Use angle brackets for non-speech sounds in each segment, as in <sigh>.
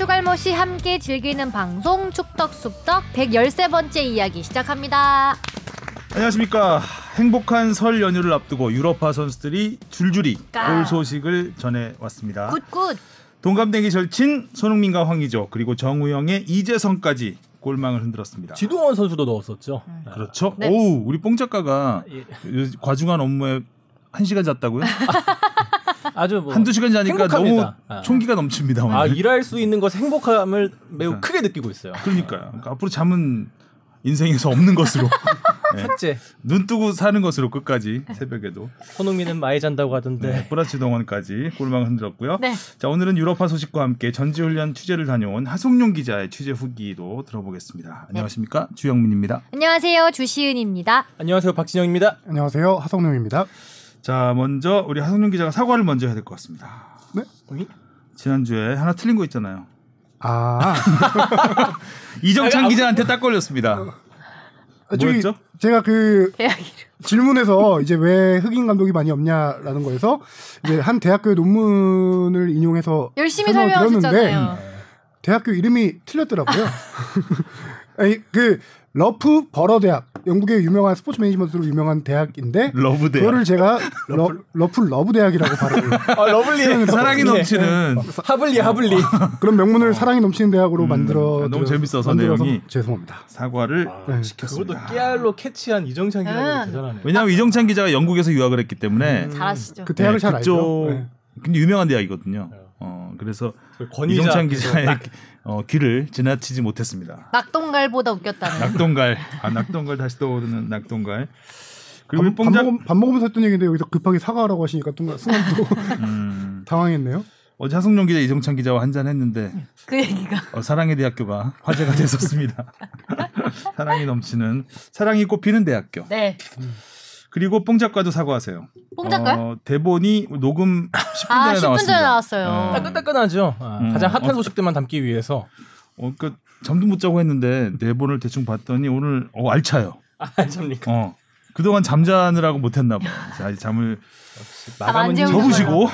축알못이 함께 즐기는 방송 축덕숙덕 113번째 이야기 시작합니다. 안녕하십니까. 행복한 설 연휴를 앞두고 유럽파 선수들이 줄줄이 까. 골 소식을 전해 왔습니다. Good good. 동갑내기 절친 손흥민과 황의조 그리고 정우영에 이재성까지 골망을 흔들었습니다. 지동원 선수도 넣었었죠. 그렇죠. 네. 오우 우리 뽕 작가가 예. 요- 과중한 업무에 한 시간 잤다고요? <laughs> 아주 뭐 한두 시간 자니까 너무 행복합니다. 아. 총기가 넘칩니다. 오늘. 아 일할 수 있는 것 행복함을 매우 그러니까. 크게 느끼고 있어요. 그러니까요. 그러니까 앞으로 잠은 인생에서 없는 것으로 <laughs> 네. 삭제. 눈 뜨고 사는 것으로 끝까지 새벽에도 손흥민은 많이 잔다고 하던데. 네, 플러스 동원까지 골망을 흔들었고요. 네. 자 오늘은 유럽파 소식과 함께 전지훈련 취재를 다녀온 하송룡 기자의 취재 후기도 들어보겠습니다. 안녕하십니까 주영민입니다. 안녕하세요. 주시은입니다. 안녕하세요 박진영입니다. 안녕하세요 하성룡입니다. 자 먼저 우리 하송룡 기자가 사과를 먼저 해야 될 것 같습니다. 어이? 지난주에 하나 틀린 거 있잖아요. 아 <laughs> 이정찬 기자한테 딱 걸렸습니다. 저기 뭐였죠? 제가 그. 질문에서 이제 왜 흑인 감독이 많이 없냐라는 거에서 이제 한 대학교의 논문을 인용해서 열심히 설명을 설명하셨잖아요. 대학교 이름이 틀렸더라고요. <laughs> 아니 그 러프버러 대학 영국의 유명한 스포츠 매니지먼트로 유명한 대학인데 love 대학. 그거를 제가 <laughs> 러, 러프 love 대학이라고 발음을 <laughs> 아 lovely. 사랑이 넘치는 하블리 하블리. 그런 명문을 사랑이 넘치는 대학으로 만들어 음, 너무 재밌어서 내용이. 죄송합니다. 사과를 네. 그것도 시켰습니다. 깨알로 캐치한 이정찬 기자님 음. 대단하네. 왜냐하면 이정찬 기자가 영국에서 유학을 했기 때문에 잘하시죠. 그 대학을 네, 잘 그쪽 알죠. 네. 굉장히 유명한 대학이거든요. 어, 그래서 권위자 이정찬 기자의 딱 어, 귀를 지나치지 못했습니다. 낙동갈보다 웃겼다는. 낙동갈, 아 낙동갈 다시 떠오르는 낙동갈. 그리고 밥, 밥, 뽕작 먹, 밥 먹으면서 했던 얘기인데 여기서 급하게 사과하라고 하시니까 또 순간 또 <laughs> 음, 당황했네요. 어제 하성룡 기자, 이정찬 기자와 한잔 했는데 그 얘기가. 어, 사랑의 대학교가 화제가 됐었습니다. <laughs> 사랑이 넘치는 사랑이 꽃피는 대학교. 네. 그리고 뽕작과도 사과하세요. 뽕 작가 요? 어, 대본이 녹음 10분 아, 전에 10분 나왔습니다. 전에 나왔어요. 어. 따끈따끈하죠. 아, 음. 가장 핫한 어. 소식들만 담기 위해서. 어, 그 잠도 못 자고 했는데 대본을 대충 봤더니 오늘 어, 알차요. 아 접니까? 어. 그동안 잠자느라고 못했나 봐요. 자, 이제 잠을 안 재우는 접으시고.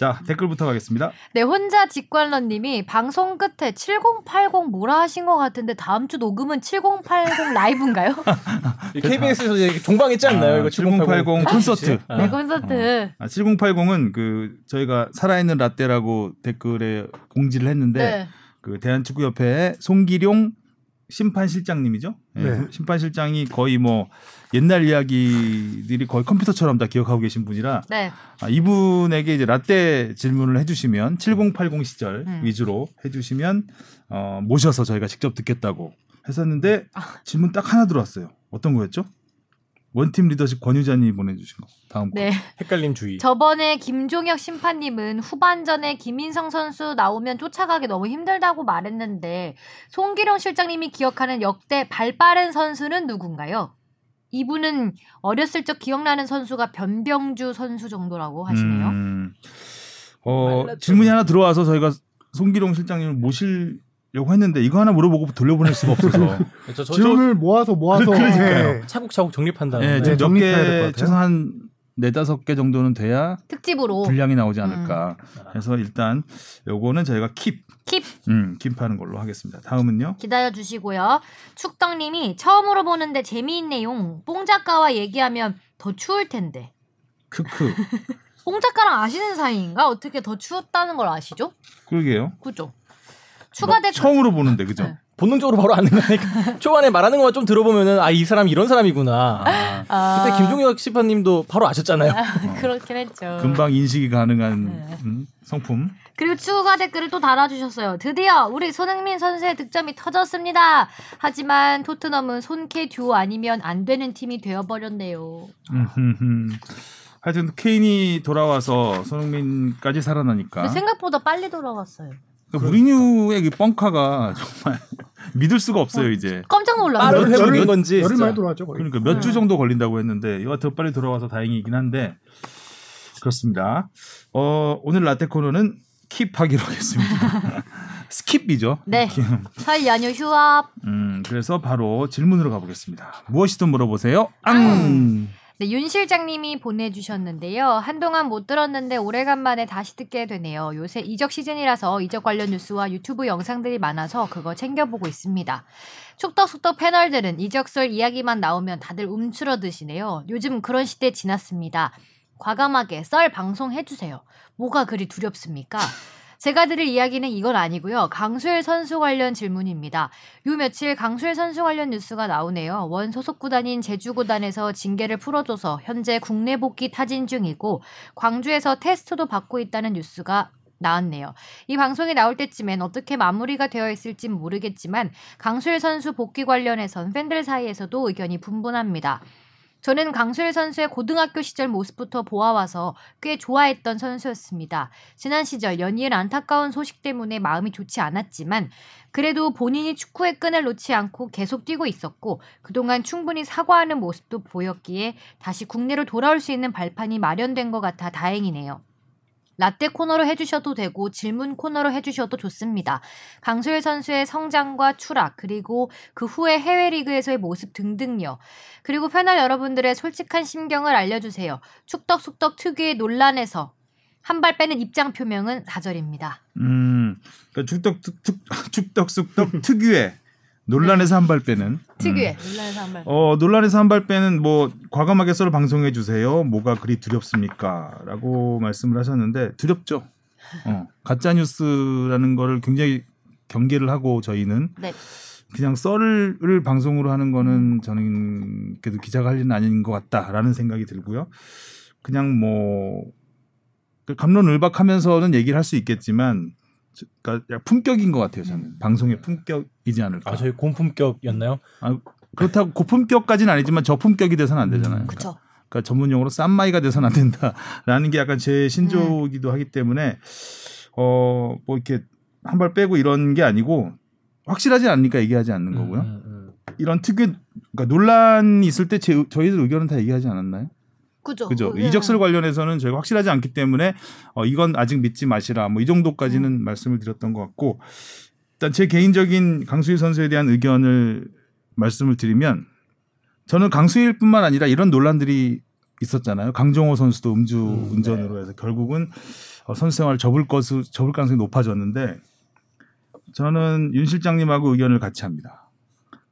자, 댓글부터 가겠습니다. 네, 혼자 직관러 님이 방송 끝에 7080 뭐라 하신 것 같은데 다음 주 녹음은 7080 라이브인가요? <laughs> KBS에서 이제 종방 했지 않나요? 아, 이거 7080 콘서트. 아. 네, 콘서트. 아, 7080은 그 저희가 살아있는 라떼라고 댓글에 공지를 했는데 네. 그 대한축구협회 송기룡 심판실장님이죠. 예, 네. 심판실장이 거의 뭐 옛날 이야기들이 거의 컴퓨터처럼 다 기억하고 계신 분이라 네. 아, 이분에게 이제 라떼 질문을 해주시면 7080 시절 음. 위주로 해주시면 어, 모셔서 저희가 직접 듣겠다고 했었는데 아. 질문 딱 하나 들어왔어요. 어떤 거였죠? 원팀 리더십 권유자님이 보내주신 거. 다음 거. 네. 헷갈림 주의. 저번에 김종혁 심판님은 후반전에 김인성 선수 나오면 쫓아가기 너무 힘들다고 말했는데 송기룡 실장님이 기억하는 역대 발빠른 선수는 누군가요? 이분은 어렸을 적 기억나는 선수가 변병주 선수 정도라고 하시네요. 음, 어. 질문이 하나 들어와서 저희가 송기룡 실장님을 모시려고 했는데 이거 하나 물어보고 돌려보낼 수가 없어서 <laughs> 저 질문을 모아서 모아서. 예. 차곡차곡 정립한 다음에 예, 네, 될것 몇개 같아요. 최소한 한 네다섯 개 정도는 돼야 특집으로 분량이 나오지 않을까. 그래서 일단 요거는 저희가 킵, 킵 음, 킵하는 걸로 하겠습니다. 다음은요. 기다려 주시고요. 축덕님이 처음으로 보는데 재미있네요. 뽕 작가와 얘기하면 더 추울 텐데. 크크. <laughs> 뽕 작가랑 아시는 사이인가? 어떻게 더 추웠다는 걸 아시죠? 그러게요. 그죠? 추가 댓글 처음으로 보는데 그죠? 네. 본능적으로 바로 아는 거니까 <laughs> 초반에 말하는 것만 좀 들어보면은 아 이 사람 이런 사람이구나. 아, 아, 그때 김종혁 심판님도 바로 아셨잖아요. <laughs> 그렇긴 했죠. 금방 인식이 가능한 네. 음, 성품. 그리고 추가 댓글을 또 달아주셨어요. 드디어 우리 손흥민 선수의 득점이 터졌습니다. 하지만 토트넘은 손케 듀오 아니면 안 되는 팀이 되어버렸네요. 하여튼 케인이 돌아와서 손흥민까지 살아나니까 생각보다 빨리 돌아왔어요. 그 무리뉴의 그 뻥카가 정말 <laughs> 믿을 수가 없어요 이제. 깜짝 놀랐어요. 빠른 몇 회복인 건지. 열흘. 만에 돌아왔죠. 거의. 그러니까 몇 주 정도 걸린다고 했는데 이거 더 빨리 돌아와서 다행이긴 한데 그렇습니다. 어, 오늘 라떼 코너는 keep하기로 하겠습니다. <laughs> Skip이죠. 네. 설 연휴 휴업. 음, 그래서 바로 질문으로 가보겠습니다. 무엇이든 물어보세요. 앙. 네, 윤 실장님이 보내주셨는데요. 한동안 못 들었는데 오래간만에 다시 듣게 되네요. 요새 이적 시즌이라서 이적 관련 뉴스와 유튜브 영상들이 많아서 그거 챙겨보고 있습니다. 축덕숙덕 패널들은 이적설 이야기만 나오면 다들 움츠러드시네요. 요즘 그런 시대 지났습니다. 과감하게 썰 방송해주세요. 뭐가 그리 두렵습니까? 제가 드릴 이야기는 이건 아니고요. 강수일 선수 관련 질문입니다. 요 며칠 강수일 선수 관련 뉴스가 나오네요. 원 소속 구단인 제주 구단에서 징계를 풀어줘서 현재 국내 복귀 타진 중이고 광주에서 테스트도 받고 있다는 뉴스가 나왔네요. 이 방송이 나올 때쯤엔 어떻게 마무리가 되어 있을진 모르겠지만 강수일 선수 복귀 관련해선 팬들 사이에서도 의견이 분분합니다. 저는 강수일 선수의 고등학교 시절 모습부터 보아와서 꽤 좋아했던 선수였습니다. 지난 시절 연이은 안타까운 소식 때문에 마음이 좋지 않았지만 그래도 본인이 축구의 끈을 놓지 않고 계속 뛰고 있었고 그동안 충분히 사과하는 모습도 보였기에 다시 국내로 돌아올 수 있는 발판이 마련된 것 같아 다행이네요. 라떼 코너로 해주셔도 되고 질문 코너로 해주셔도 좋습니다. 강소일 선수의 성장과 추락 그리고 그 후에 해외 리그에서의 모습 등등요. 그리고 패널 여러분들의 솔직한 심경을 알려주세요. 축덕숙덕 특유의 논란에서 한 발 빼는 입장 표명은 사절입니다. 음, 그러니까 특, 죽덕숙덕 <laughs> 특유의 논란에서 한 발 빼는 특유의 음. 논란에서 한 발. 어 논란에서 한 발 빼는 뭐 과감하게 썰 방송해 주세요. 뭐가 그리 두렵습니까?라고 말씀을 하셨는데 두렵죠. 어 가짜 뉴스라는 거를 굉장히 경계를 하고 저희는 네. 그냥 썰을 방송으로 하는 거는 저는 그래도 기자가 할 일은 아닌 것 같다라는 생각이 들고요. 그냥 뭐그 감론을박하면서는 얘기를 할 수 있겠지만 저- 그러니까 품격인 것 같아요. 저는 방송의 품격이지 않을까. 아 저희 고품격이었나요? 그렇다고 고품격까지는 아니지만 저품격이 돼서는 안 되잖아요. 음, 그쵸. 그러니까 전문 용어로 쌈마이가 돼서는 안 된다라는 게 약간 제 신조이기도 하기 때문에 어 뭐 이렇게 한 발 빼고 이런 게 아니고 확실하지 않으니까 얘기하지 않는 거고요. 음, 음, 이런 특유 그러니까 논란이 있을 때 제, 저희들 의견은 다 얘기하지 않았나요? 그죠. 그죠? 예. 이적설 관련해서는 저희가 확실하지 않기 때문에 어, 이건 아직 믿지 마시라. 뭐 이 정도까지는 음. 말씀을 드렸던 것 같고 일단 제 개인적인 강수일 선수에 대한 의견을 말씀을 드리면 저는 강수일뿐만 아니라 이런 논란들이 있었잖아요. 강정호 선수도 음주 음, 운전으로 해서 결국은 어, 선수 생활을 접을 것을 접을 가능성이 높아졌는데 저는 윤 실장님하고 의견을 같이 합니다.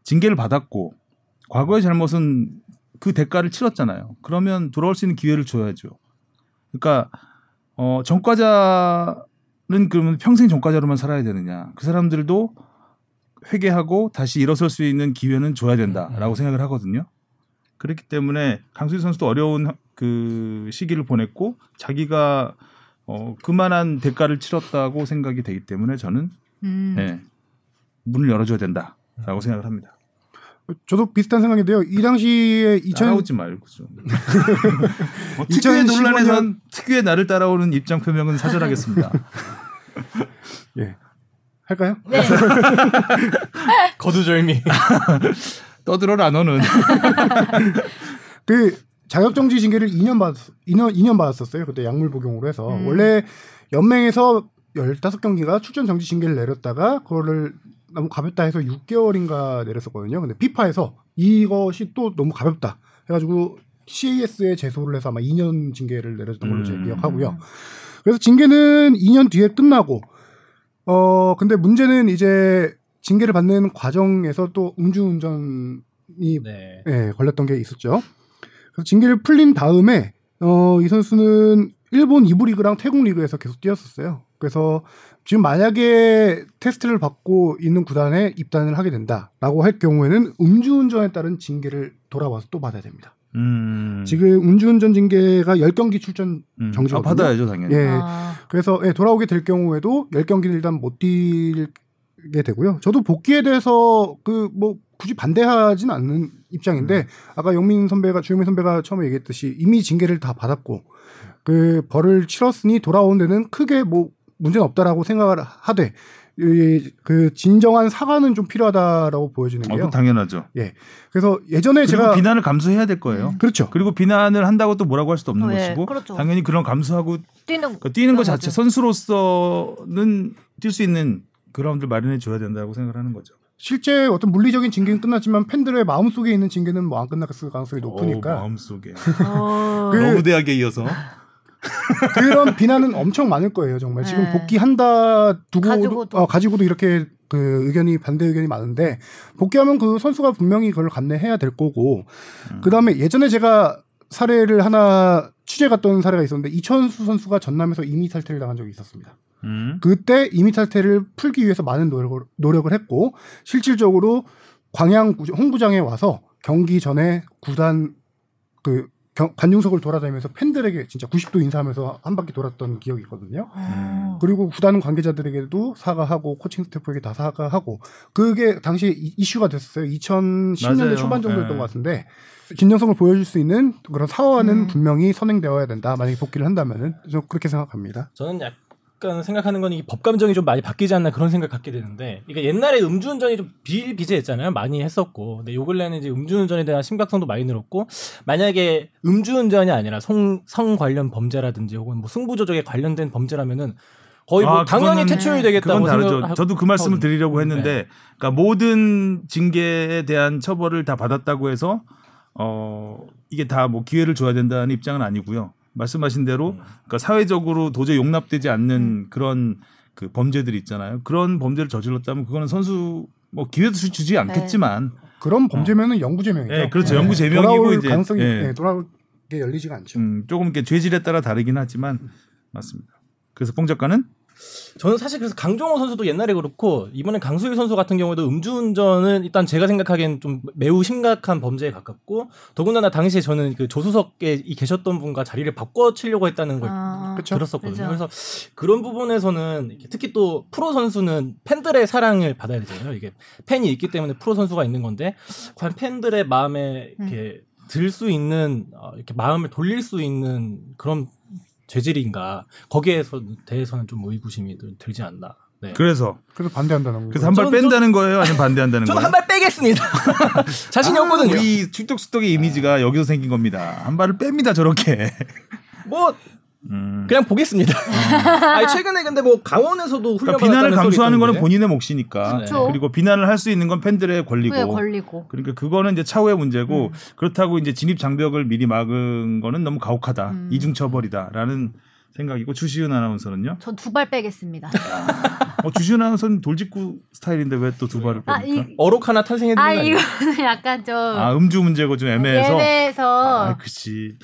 징계를 받았고 과거의 잘못은 그 대가를 치렀잖아요. 그러면 돌아올 수 있는 기회를 줘야죠. 그러니까 어 전과자는 그러면 평생 전과자로만 살아야 되느냐? 그 사람들도 회개하고 다시 일어설 수 있는 기회는 줘야 된다라고 음. 생각을 하거든요. 그렇기 때문에 강수희 선수도 어려운 그 시기를 보냈고 자기가 어 그만한 대가를 치렀다고 생각이 되기 때문에 저는 음. 네, 문을 열어줘야 된다라고 생각을 합니다. 저도 비슷한 생각인데요. 이 당시에 2000 따라오지 말고 좀. <laughs> 뭐 특유의 2015 년- 논란에서 특유의 나를 따라오는 입장 표명은 사절하겠습니다. <laughs> 예. 할까요? 네. <laughs> 거두절미. 떠들어라 너는. 그 자격 정지 징계를 2년 받 2년 2년 받았었어요. 그때 약물 복용으로 해서 음. 원래 연맹에서 15경기가 출전 정지 징계를 내렸다가 그거를 너무 가볍다 해서 6개월인가 내렸었거든요. 근데 피파에서 이것이 또 너무 가볍다 해가지고 CAS에 제소를 해서 아마 2년 징계를 내렸던 걸로 제가 음. 기억하고요. 그래서 징계는 2년 뒤에 끝나고 어 근데 문제는 이제 징계를 받는 과정에서 또 음주운전이 네. 예, 걸렸던 게 있었죠. 그래서 징계를 풀린 다음에 어, 이 선수는 일본 2부 리그랑 태국 리그에서 계속 뛰었었어요. 그래서 지금 만약에 테스트를 받고 있는 구단에 입단을 하게 된다라고 할 경우에는 음주운전에 따른 징계를 돌아와서 또 받아야 됩니다. 음. 지금 음주운전 징계가 10경기 출전 음. 정지거든요. 아, 받아야죠 당연히. 예. 아, 그래서 예, 돌아오게 될 경우에도 10경기를 일단 못 뛰게 되고요. 저도 복귀에 대해서 그 뭐 굳이 반대하진 않는 입장인데 아까 영민 선배가 주영민 선배가 처음에 얘기했듯이 이미 징계를 다 받았고 그 벌을 치렀으니 돌아온 데는 크게 뭐 문제는 없다라고 생각을 하되 이, 그 진정한 사과는 좀 필요하다라고 보여지는 어, 게요. 그건 당연하죠. 그래서 예전에 그리고 제가 비난을 감수해야 될 거예요. 그렇죠. 그리고 비난을 한다고 또 뭐라고 할 수도 없는 어, 예, 것이고 그렇죠. 당연히 그런 감수하고 뛰는 그 뛰는 것 자체 거죠. 선수로서는 뛸 수 있는 그라운드를 마련해 줘야 된다고 생각을 하는 거죠. 실제 어떤 물리적인 징계는 끝났지만 팬들의 마음 속에 있는 징계는 뭐 안 끝났을 가능성이 어우, 높으니까 마음 속에 어. 그- 너무 대학에 이어서 <laughs> 그런 비난은 엄청 많을 거예요 정말 지금 네. 복귀한다 두고 가지고도. 어, 가지고도 이렇게 그 의견이 반대 의견이 많은데 복귀하면 그 선수가 분명히 그걸 감내해야 될 거고 음. 그 다음에 예전에 제가 사례를 하나 취재 갔던 사례가 있었는데 이천수 선수가 전남에서 이미 탈퇴를 당한 적이 있었습니다. 음. 그때 이미 탈퇴를 풀기 위해서 많은 노력을, 노력을 했고 실질적으로 광양 구- 홍구장에 와서 경기 전에 구단 그 경- 관중석을 돌아다니면서 팬들에게 진짜 90도 인사하면서 한 바퀴 돌았던 기억이 있거든요. 어. 그리고 구단 관계자들에게도 사과하고 코칭 스태프에게 다 사과하고 그게 당시 이- 이슈가 됐었어요. 2010년대 맞아요. 초반 정도였던 예. 것 같은데 진정성을 보여줄 수 있는 그런 사과는 음. 분명히 선행되어야 된다. 만약에 복귀를 한다면은 저 그렇게 생각합니다. 저는 약 간 생각하는 건 이 법 감정이 좀 많이 바뀌지 않나 그런 생각 갖게 되는데, 이게 옛날에 음주운전이 좀 비일비재했잖아요. 많이 했었고, 근데 요 근래는 이제 음주운전에 대한 심각성도 많이 늘었고, 만약에 음주운전이 아니라 성, 성 관련 범죄라든지 혹은 뭐 승부 조작에 관련된 범죄라면은 거의 뭐 아, 당연히 퇴출이 되겠다고 그건 다르죠. 생각. 저도 그 말씀을. 드리려고 네. 했는데, 그러니까 모든 징계에 대한 처벌을 다 받았다고 해서 어 이게 다 뭐 기회를 줘야 된다는 입장은 아니고요. 말씀하신 대로 음. 그러니까 사회적으로 도저히 용납되지 않는 그런 그 범죄들이 있잖아요. 그런 범죄를 저질렀다면 그거는 선수 뭐 기회도 주- 주지 않겠지만, 그런 범죄면은 영구제명이죠. 예, 그렇죠. 예. 영구제명이고 이제, 가능성이 예. 예, 돌아올 게 열리지가 않죠. 음, 조금 이렇게 죄질에 따라 다르긴 하지만 맞습니다. 그래서 뽕 작가는 저는 사실 그래서 강정호 선수도 옛날에 그렇고 이번에 강수일 선수 같은 경우에도 음주운전은 일단 제가 생각하기엔 좀 매우 심각한 범죄에 가깝고 더군다나 당시에 저는 그 조수석에 이 계셨던 분과 자리를 바꿔 치려고 했다는 걸 아. 들었었거든요. 그죠. 그래서 그런 부분에서는 특히 또 프로 선수는 팬들의 사랑을 받아야 되잖아요. 이게 팬이 있기 때문에 프로 선수가 있는 건데 과연 팬들의 마음에 이렇게 들수 있는 어, 이렇게 마음을 돌릴 수 있는 그런 죄질인가 거기에서 대해서는 좀 의구심이 들- 들지 않나. 네. 그래서 그래서 반대한다는 거죠. 그래서 한발 저는- 뺀다는 거예요, 아니면 반대한다는 저는 거예요? 한발 빼겠습니다. <laughs> 자신이 아, 없거든요. 우리 축덕수덕의 이미지가 여기서 생긴 겁니다. 한 발을 뺍니다, 저렇게. 뭐 음. 그냥 보겠습니다. <laughs> 아니 최근에 근데 뭐 강원에서도 훈련 그러니까 비난을 감수하는 거는. 본인의 몫이니까. 그쵸. 그리고 비난을 할 수 있는 건 팬들의 권리고. 왜 걸리고. 그러니까 그거는 이제 차후의 문제고 음. 그렇다고 이제 진입 장벽을 미리 막은 거는 너무 가혹하다. 음. 이중 처벌이다라는 생각이고 추시은 아나운서는요. 전 두 발 빼겠습니다. <laughs> 어, 추시은 아나운서는 돌직구 스타일인데 왜 또 두 발을 아, 뺍니까? 이, 어록 하나 탄생해드린 거아 아니에요? 이거는 약간 좀 아, 음주 문제고 좀 애매해서. 예매해서 아, 그치.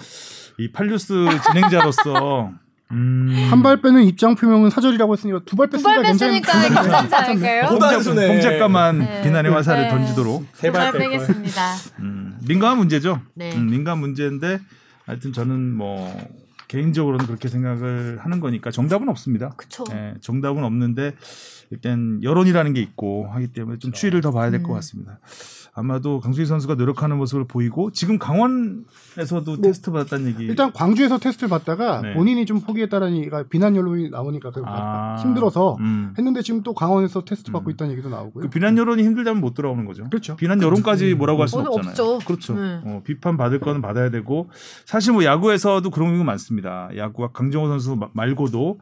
이 팔뉴스 진행자로서 음. 한발 빼는 입장 표명은 사절이라고 했으니까 두발두 뺐으니까 발 뺐으니까 괜찮- 괜찮지 않을까요? 홍 고단수네. 홍 작가만 네. 비난의 화살을 네. 던지도록 두발뺄 걸. 빼겠습니다. 음, 민감한 문제죠. 네. 음, 민감한 문제인데 하여튼 저는 뭐 개인적으로는 그렇게 생각을 하는 거니까 정답은 없습니다. 그쵸. 예, 정답은 없는데 일단 여론이라는 게 있고 하기 때문에 좀 추이를 더 봐야 될것 음. 같습니다. 아마도 강수희 선수가 노력하는 모습을 보이고 지금 강원에서도 테스트 받았다는 얘기. 일단 광주에서 테스트를 받다가 네. 본인이 좀 포기했다는 얘기가 비난 여론이 나오니까 그 아, 힘들어서 음. 했는데 지금 또 강원에서 테스트 받고 음. 있다는 얘기도 나오고요. 그 비난 여론이 힘들다면 못 돌아오는 거죠. 그렇죠. 비난 여론까지 뭐라고 할 수는 어, 없잖아요. 없죠. 그렇죠. 네. 어, 비판 받을 거는 받아야 되고 사실 뭐 야구에서도 그런 경우 많습니다. 야구가 강정호 선수 마- 말고도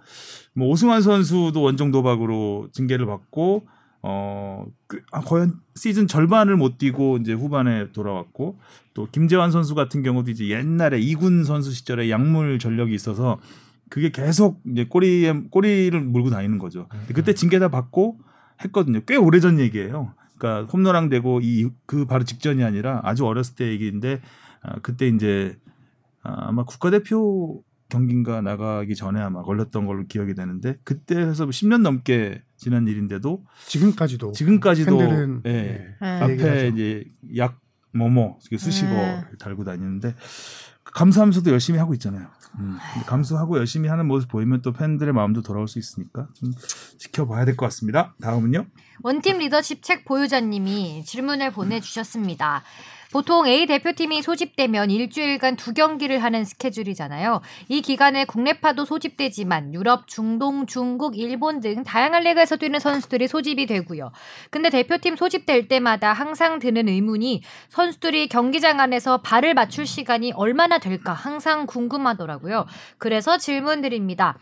뭐 오승환 선수도 원정 도박으로 징계를 받고 어 그, 아, 거의 한 시즌 절반을 못 뛰고 이제 후반에 돌아왔고 또 김재환 선수 같은 경우도 이제 옛날에 이군 선수 시절에 약물 전력이 있어서 그게 계속 이제 꼬리에 꼬리를 물고 다니는 거죠. 그때 징계 다 받고 했거든요. 꽤 오래전 얘기예요. 그러니까 홈런왕 되고 이 그 바로 직전이 아니라 아주 어렸을 때 얘기인데 아, 그때 이제 아, 아마 국가대표 경기인가 나가기 전에 아마 걸렸던 걸로 기억이 되는데 그때 해서 10년 넘게 지난 일인데도 지금까지도 지금까지도 팬들은 예, 예, 네. 앞에. 이제 약 뭐뭐 이렇게 수식어 네. 달고 다니는데 감수하면서도 열심히 하고 있잖아요. 음. 감수하고 열심히 하는 모습 보이면 또 팬들의 마음도 돌아올 수 있으니까 좀 지켜봐야 될 것 같습니다. 다음은요. 원팀 리더십 책 보유자님이 질문을 보내주셨습니다. 보통 A 대표팀이 소집되면 일주일간 두 경기를 하는 스케줄이잖아요. 이 기간에 국내파도 소집되지만 유럽, 중동, 중국, 일본 등 다양한 리그에서 뛰는 선수들이 소집이 되고요. 근데 대표팀 소집될 때마다 항상 드는 의문이 선수들이 경기장 안에서 발을 맞출 시간이 얼마나 될까 항상 궁금하더라고요. 그래서 질문 드립니다.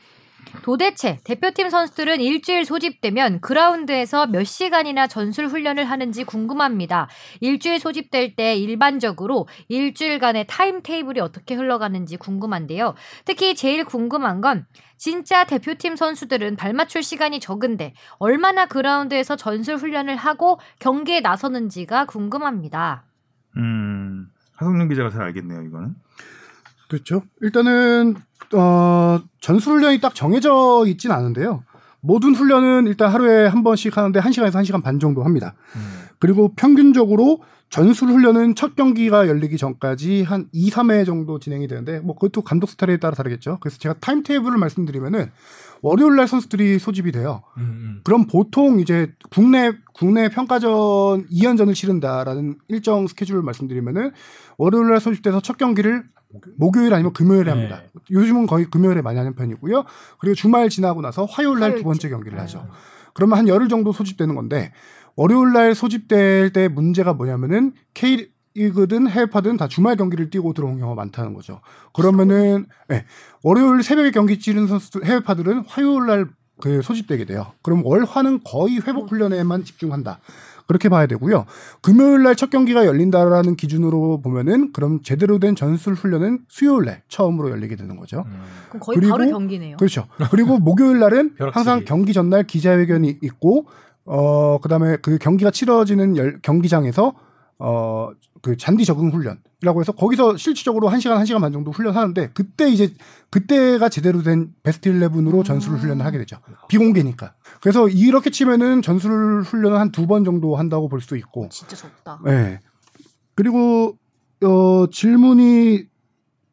도대체 대표팀 선수들은 일주일 소집되면 그라운드에서 몇 시간이나 전술 훈련을 하는지 궁금합니다. 일주일 소집될 때 일반적으로 일주일간의 타임 테이블이 어떻게 흘러가는지 궁금한데요. 특히 제일 궁금한 건 진짜 대표팀 선수들은 발맞출 시간이 적은데 얼마나 그라운드에서 전술 훈련을 하고 경기에 나서는지가 궁금합니다. 음, 하성룡 기자가 잘 알겠네요, 이거는. 그렇죠. 일단은 어, 전술 훈련이 딱 정해져 있진 않은데요. 모든 훈련은 일단 하루에 한 번씩 하는데 1시간에서 1시간 반 정도 합니다. 음. 그리고 평균적으로 전술 훈련은 첫 경기가 열리기 전까지 한 2, 3회 정도 진행이 되는데 뭐 그것도 감독 스타일에 따라 다르겠죠. 그래서 제가 타임 테이블을 말씀드리면은 월요일 날 선수들이 소집이 돼요. 음, 음. 그럼 보통 이제 국내 국내 평가전 2연전을 치른다라는 일정 스케줄을 말씀드리면은 월요일 날 소집돼서 첫 경기를 목요일 아니면 금요일에 합니다. 네. 요즘은 거의 금요일에 많이 하는 편이고요. 그리고 주말 지나고 나서 화요일 날 두. 번째 경기를 네. 하죠. 그러면 한 열흘 정도 소집되는 건데 월요일 날 소집될 때 문제가 뭐냐면은 K 리그든 해외파든 다 주말 경기를 뛰고 들어온 경우가 많다는 거죠. 그러면은 예, 월요일 새벽에 경기 치른 선수 해외파들은 화요일 날 그 소집되게 돼요. 그럼 월화는 거의 회복 훈련에만 집중한다. 그렇게 봐야 되고요. 금요일 날 첫 경기가 열린다라는 기준으로 보면은 그럼 제대로 된 전술 훈련은 수요일 날 처음으로 열리게 되는 거죠. 음. 그럼 거의 그리고- 바로 경기네요. 그렇죠. 그리고 목요일 날은. <laughs> 항상 경기 전날 기자회견이 있고 어 그다음에 그 경기가 치러지는 열- 경기장에서 어 그 잔디 적응 훈련이라고 해서 거기서 실질적으로 1시간 1시간 반 정도 훈련하는데 그때 이제 그때가 제대로 된 베스트 11으로 전술 훈련을 하게 되죠. 비공개니까. 그래서 이렇게 치면은 전술 훈련을 한 두 번 정도 한다고 볼 수 있고 진짜 적다. 네. 그리고 어 질문이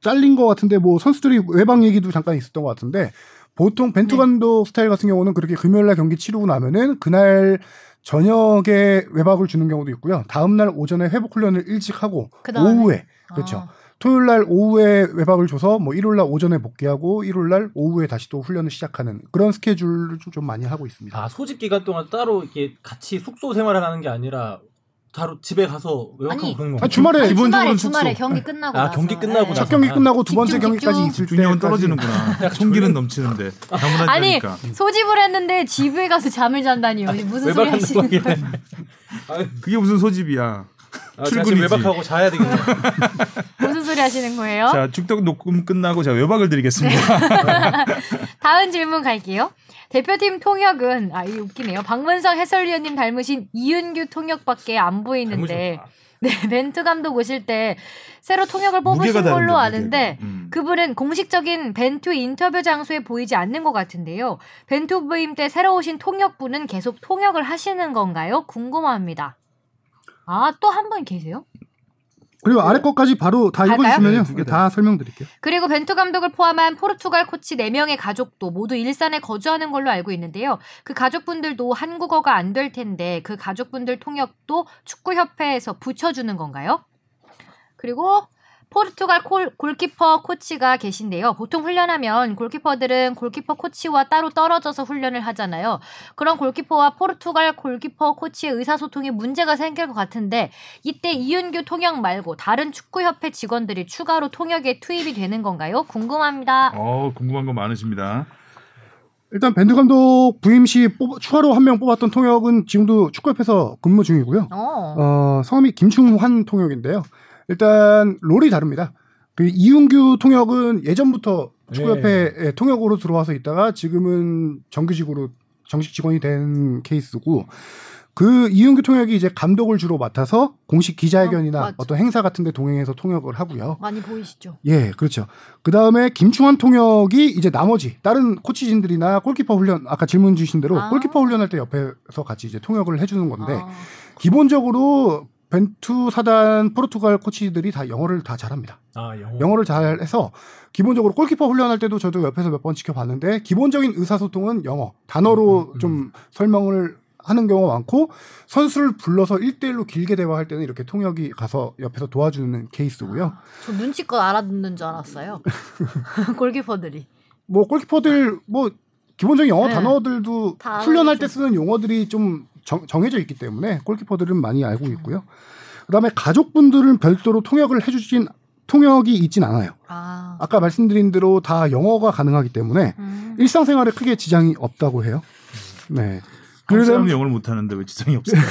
잘린 것 같은데 뭐 선수들이 외박 얘기도 잠깐 있었던 것 같은데 보통 벤투 네. 감독 스타일 같은 경우는 그렇게 금요일 날 경기 치르고 나면은 그날 저녁에 외박을 주는 경우도 있고요. 다음 날 오전에 회복 훈련을 일찍 하고 그다음에? 오후에 그렇죠. 아, 토요일 날 오후에 외박을 줘서 뭐 일요일 날 오전에 복귀하고 일요일 날 오후에 다시 또 훈련을 시작하는 그런 스케줄을 좀, 좀 많이 하고 있습니다. 아 소집 기간 동안 따로 이렇게 같이 숙소 생활을 하는 게 아니라 바로 집에 가서 외박하고 아니, 그런 거. 아, 주말에 주말에 기본적으로는 주말에 숙소. 경기 끝나고 아, 나서. 경기 끝나고 네. 첫 경기 끝나고 두 번째 집중, 경기까지 집중. 있을 때까지 떨어지는구나. <laughs> 총기는 넘치는데. 아니 소집을 했는데 집에 가서 잠을 잔다니요. 무슨 소리 하시는. 거예요? <laughs> 아, 그게 무슨 소집이야. 아, 출근이지. 외박하고 자야 되겠네. <laughs> 무슨 소리 하시는 거예요? 자 축덕 녹음 끝나고 제가 외박을 드리겠습니다. 다음 질문 갈게요. 대표팀 통역은 아 이 웃기네요. 박문성 해설위원님 닮으신 이윤규 통역밖에 안 보이는데 네 벤투 감독 오실 때 새로 통역을 뽑으신 걸로 아는데 무게가. 음. 그분은 공식적인 벤투 인터뷰 장소에 보이지 않는 것 같은데요. 벤투 부임 때 새로 오신 통역분은 계속 통역을 하시는 건가요? 궁금합니다. 아 또 한 분 계세요? 그리고 아래 것까지 바로 다 갈까요? 읽어주시면요. 네. 다 설명드릴게요. 그리고 벤투 감독을 포함한 포르투갈 코치 4명의 가족도 모두 일산에 거주하는 걸로 알고 있는데요. 그 가족분들도 한국어가 안 될 텐데 그 가족분들 통역도 축구협회에서 붙여주는 건가요? 그리고 포르투갈 콜- 골키퍼 코치가 계신데요. 보통 훈련하면 골키퍼들은 골키퍼 코치와 따로 떨어져서 훈련을 하잖아요. 그런 골키퍼와 포르투갈 골키퍼 코치의 의사소통에 문제가 생길 것 같은데 이때 이윤규 통역 말고 다른 축구협회 직원들이 추가로 통역에 투입이 되는 건가요? 궁금합니다. 어 궁금한 거 많으십니다. 일단 밴드 감독 부임 시 뽑- 추가로 한 명 뽑았던 통역은 지금도 축구협에서 근무 중이고요. 어. 어, 성함이 김충환 통역인데요. 일단 롤이 다릅니다. 그 이윤규 통역은 예전부터 축구협회 통역으로 들어와서 있다가 지금은 정규직으로 정식 직원이 된 케이스고 그 이윤규 통역이 이제 감독을 주로 맡아서 공식 기자회견이나 어, 맞아. 어, 떤 행사 같은 데 동행해서 통역을 하고요. 많이 보이시죠? 예, 그렇죠. 그 다음에 김충환 통역이 이제 나머지 다른 코치진들이나 골키퍼 훈련 아까 질문 주신 대로 아. 골키퍼 훈련할 때 옆에서 같이 이제 통역을 해 주는 건데 아, 기본적으로 벤투 사단 포르투갈 코치들이 다 영어를 다 잘합니다. 아 영어. 영어 를 잘 해서 기본적으로 골키퍼 훈련할 때도 저도 옆에서 몇 번 지켜봤는데 기본적인 의사소통은 영어 단어로 음, 음. 좀 설명을 하는 경우가 많고 선수를 불러서 1대1로 길게 대화할 때는 이렇게 통역이 가서 옆에서 도와주는 케이스고요. 저 눈치껏 알아듣는 줄 알았어요. <laughs> <laughs> 골키퍼들이. 뭐 골키퍼들 뭐 기본적인 영어 네. 단어들도 다 훈련할. 때 쓰는 용어들이 좀 정, 정해져 있기 때문에 골키퍼들은 많이 알고 있고요. 그다음에 가족분들은 별도로 통역을 해주진 통역이 있진 않아요. 아. 아까 말씀드린 대로 다 영어가 가능하기 때문에 음. 일상생활에 크게 지장이 없다고 해요. 네. 그래서, 사람이 영어를 못하는데 왜 지장이 없어요?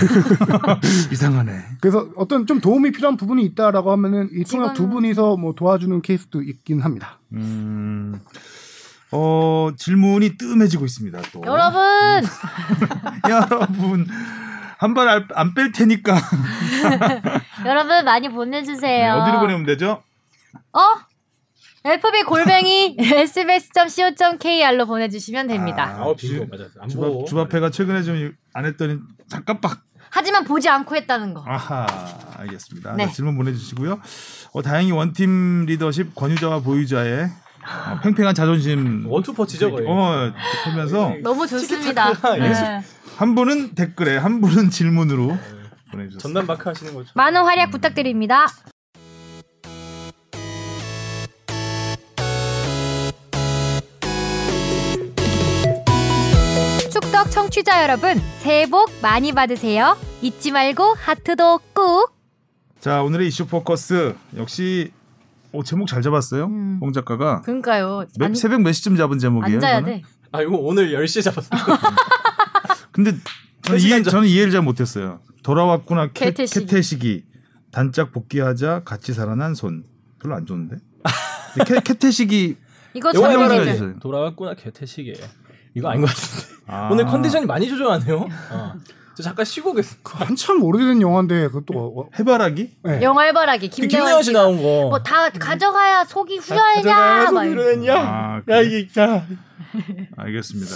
<laughs> 이상하네. 그래서 어떤 좀 도움이 필요한 부분이 있다라고 하면은 이 통역 두 분이서 뭐 도와주는 케이스도 있긴 합니다. 음, 어, 질문이 뜸해지고 있습니다. 또. 여러분 <laughs> 여러분 한 발 안 뺄 테니까 <laughs> 여러분 많이 보내주세요. 네, 어디로 보내면 되죠? 어? fb 골뱅이 <laughs> sbs.co.kr로 보내주시면 됩니다. 아, 맞아. 안 주밥, 보고. 주밥회가 최근에 좀 안 했더니 잠깐 빡 하지만 보지 않고 했다는 거. 아하 알겠습니다. 네. 자, 질문 보내주시고요. 어, 다행히 원팀 리더십 권유자와 보유자의 어, <laughs> 팽팽한 자존심 원투 퍼치죠 거의. 어, 하면서 <laughs> 너무 좋습니다. 네. 예술. 한 분은 댓글에 한 분은 질문으로 보내주셨습니다. 전남 마크 하시는 거죠. 많은 활약 부탁드립니다. 축덕 청취자 여러분, 새해 복 많이 받으세요. 잊지 말고 하트도 꾹. 자 오늘의 이슈 포커스 역시 오, 제목 잘 잡았어요. 음. 홍 작가가 그러니까요. 몇- 안, 새벽 몇 시쯤 잡은 제목이에요? 앉아야 이거는? 돼. 아 이거 오늘 10시에 잡았어요. <laughs> 근데 저는 이해, 전- 저는 이해를 잘 못했어요. 돌아왔구나. 캐태식이 단짝 복귀하자 같이 살아난 손 별로 안 좋은데 근데 캐, 캐태식이 이거 설명 설명해. 돌아왔구나 개태식에. 이거 아닌 것 같은데. 아. 오늘 컨디션이 많이 조정하네요. 어. 저 잠깐 쉬고 계신 거. 한참 오래된 영화인데 그것도 어, 해바라기 네. 영화 해바라기 그 김대원 씨 나온 거. 뭐 다 가져가야 속이 후련하냐 막 이런. 그러냐? 아, 야 그래? 이게 야. 알겠습니다.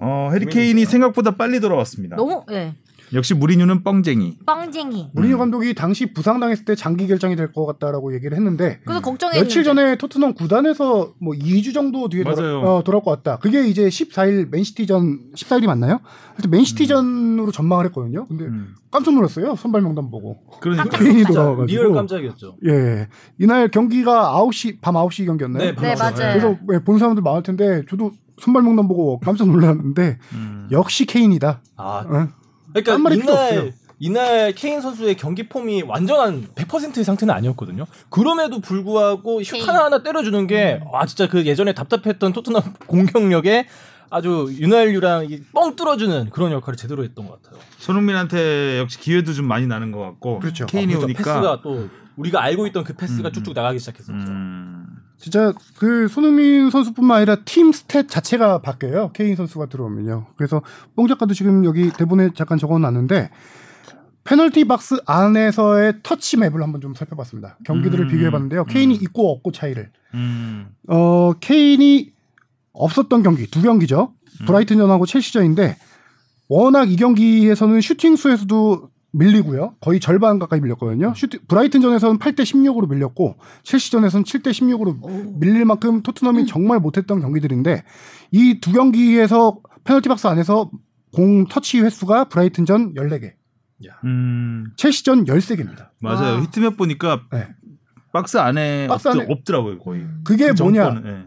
어 해리케인이 생각보다 빨리 돌아왔습니다. 너무 예 역시 무리뉴는 뻥쟁이. 뻥쟁이. 무리뉴 감독이 당시 부상당했을 때 장기 결장이 될 것 같다라고 얘기를 했는데 그래서 걱정했는데 며칠 전에 토트넘 구단에서 뭐 2주 정도 뒤에 돌아. 어, 돌아올 것 같다. 그게 이제 14일 맨시티전 14일이 맞나요? 하여튼 맨시티전으로 전망을 했거든요. 근데 음. 깜짝 놀랐어요. 선발 명단 보고. 그러니까 케인이 진짜 돌아와가지고. Real 깜짝이었죠. 예. 이날 경기가 9시 밤 9시 경기였나요? 네, 네 맞아요. 맞아요. 그래서 예, 본 사람들 많을 텐데 저도 선발 명단 보고 깜짝 놀랐는데 음. 역시 케인이다. 아, 어? 그러니까 할 말이 필요 이날 없어요. 이날 케인 선수의 경기 폼이 완전한 100%의 상태는 아니었거든요. 그럼에도 불구하고 슛. 하나 하나 때려주는 게 음. 아 진짜 그 예전에 답답했던 토트넘 <laughs> 공격력에 아주 윤활유랑 이 뻥 뚫어주는 그런 역할을 제대로 했던 것 같아요. 손흥민한테 역시 기회도 좀 많이 나는 것 같고 그렇죠. 케인이 아, 그렇죠. 오니까 패스가 또 우리가 알고 있던 그 패스가 음, 쭉쭉 나가기 시작했었죠. 음. 진짜 그 손흥민 선수뿐만 아니라 팀 stat 자체가 바뀌어요. 케인 선수가 들어오면요. 그래서 뽕 작가도 지금 여기 대본에 잠깐 적어놨는데 페널티 박스 안에서의 touch map을 한번 좀 살펴봤습니다. 경기들을 음, 비교해봤는데요. 케인이 음. 있고 없고 차이를. 음. 어 케인이 없었던 경기 두 경기죠. 음. 브라이튼전하고 첼시전인데 워낙 이 경기에서는 슈팅 수에서도 밀리고요. 거의 절반 가까이 밀렸거든요. 슈팅 브라이튼전에서는 8대 16으로 밀렸고 첼시전에서는 7대 16으로 밀릴 만큼 토트넘이 정말 못했던 경기들인데 이 두 경기에서 페널티 박스 안에서 공 터치 횟수가 브라이튼전 14개, 음. 첼시전 13개입니다. 맞아요. 와. heat map 보니까 네. 박스 안에, 박스 없, 안에- 없더라고요 거의. 그게 그 뭐냐? 증거는, 예.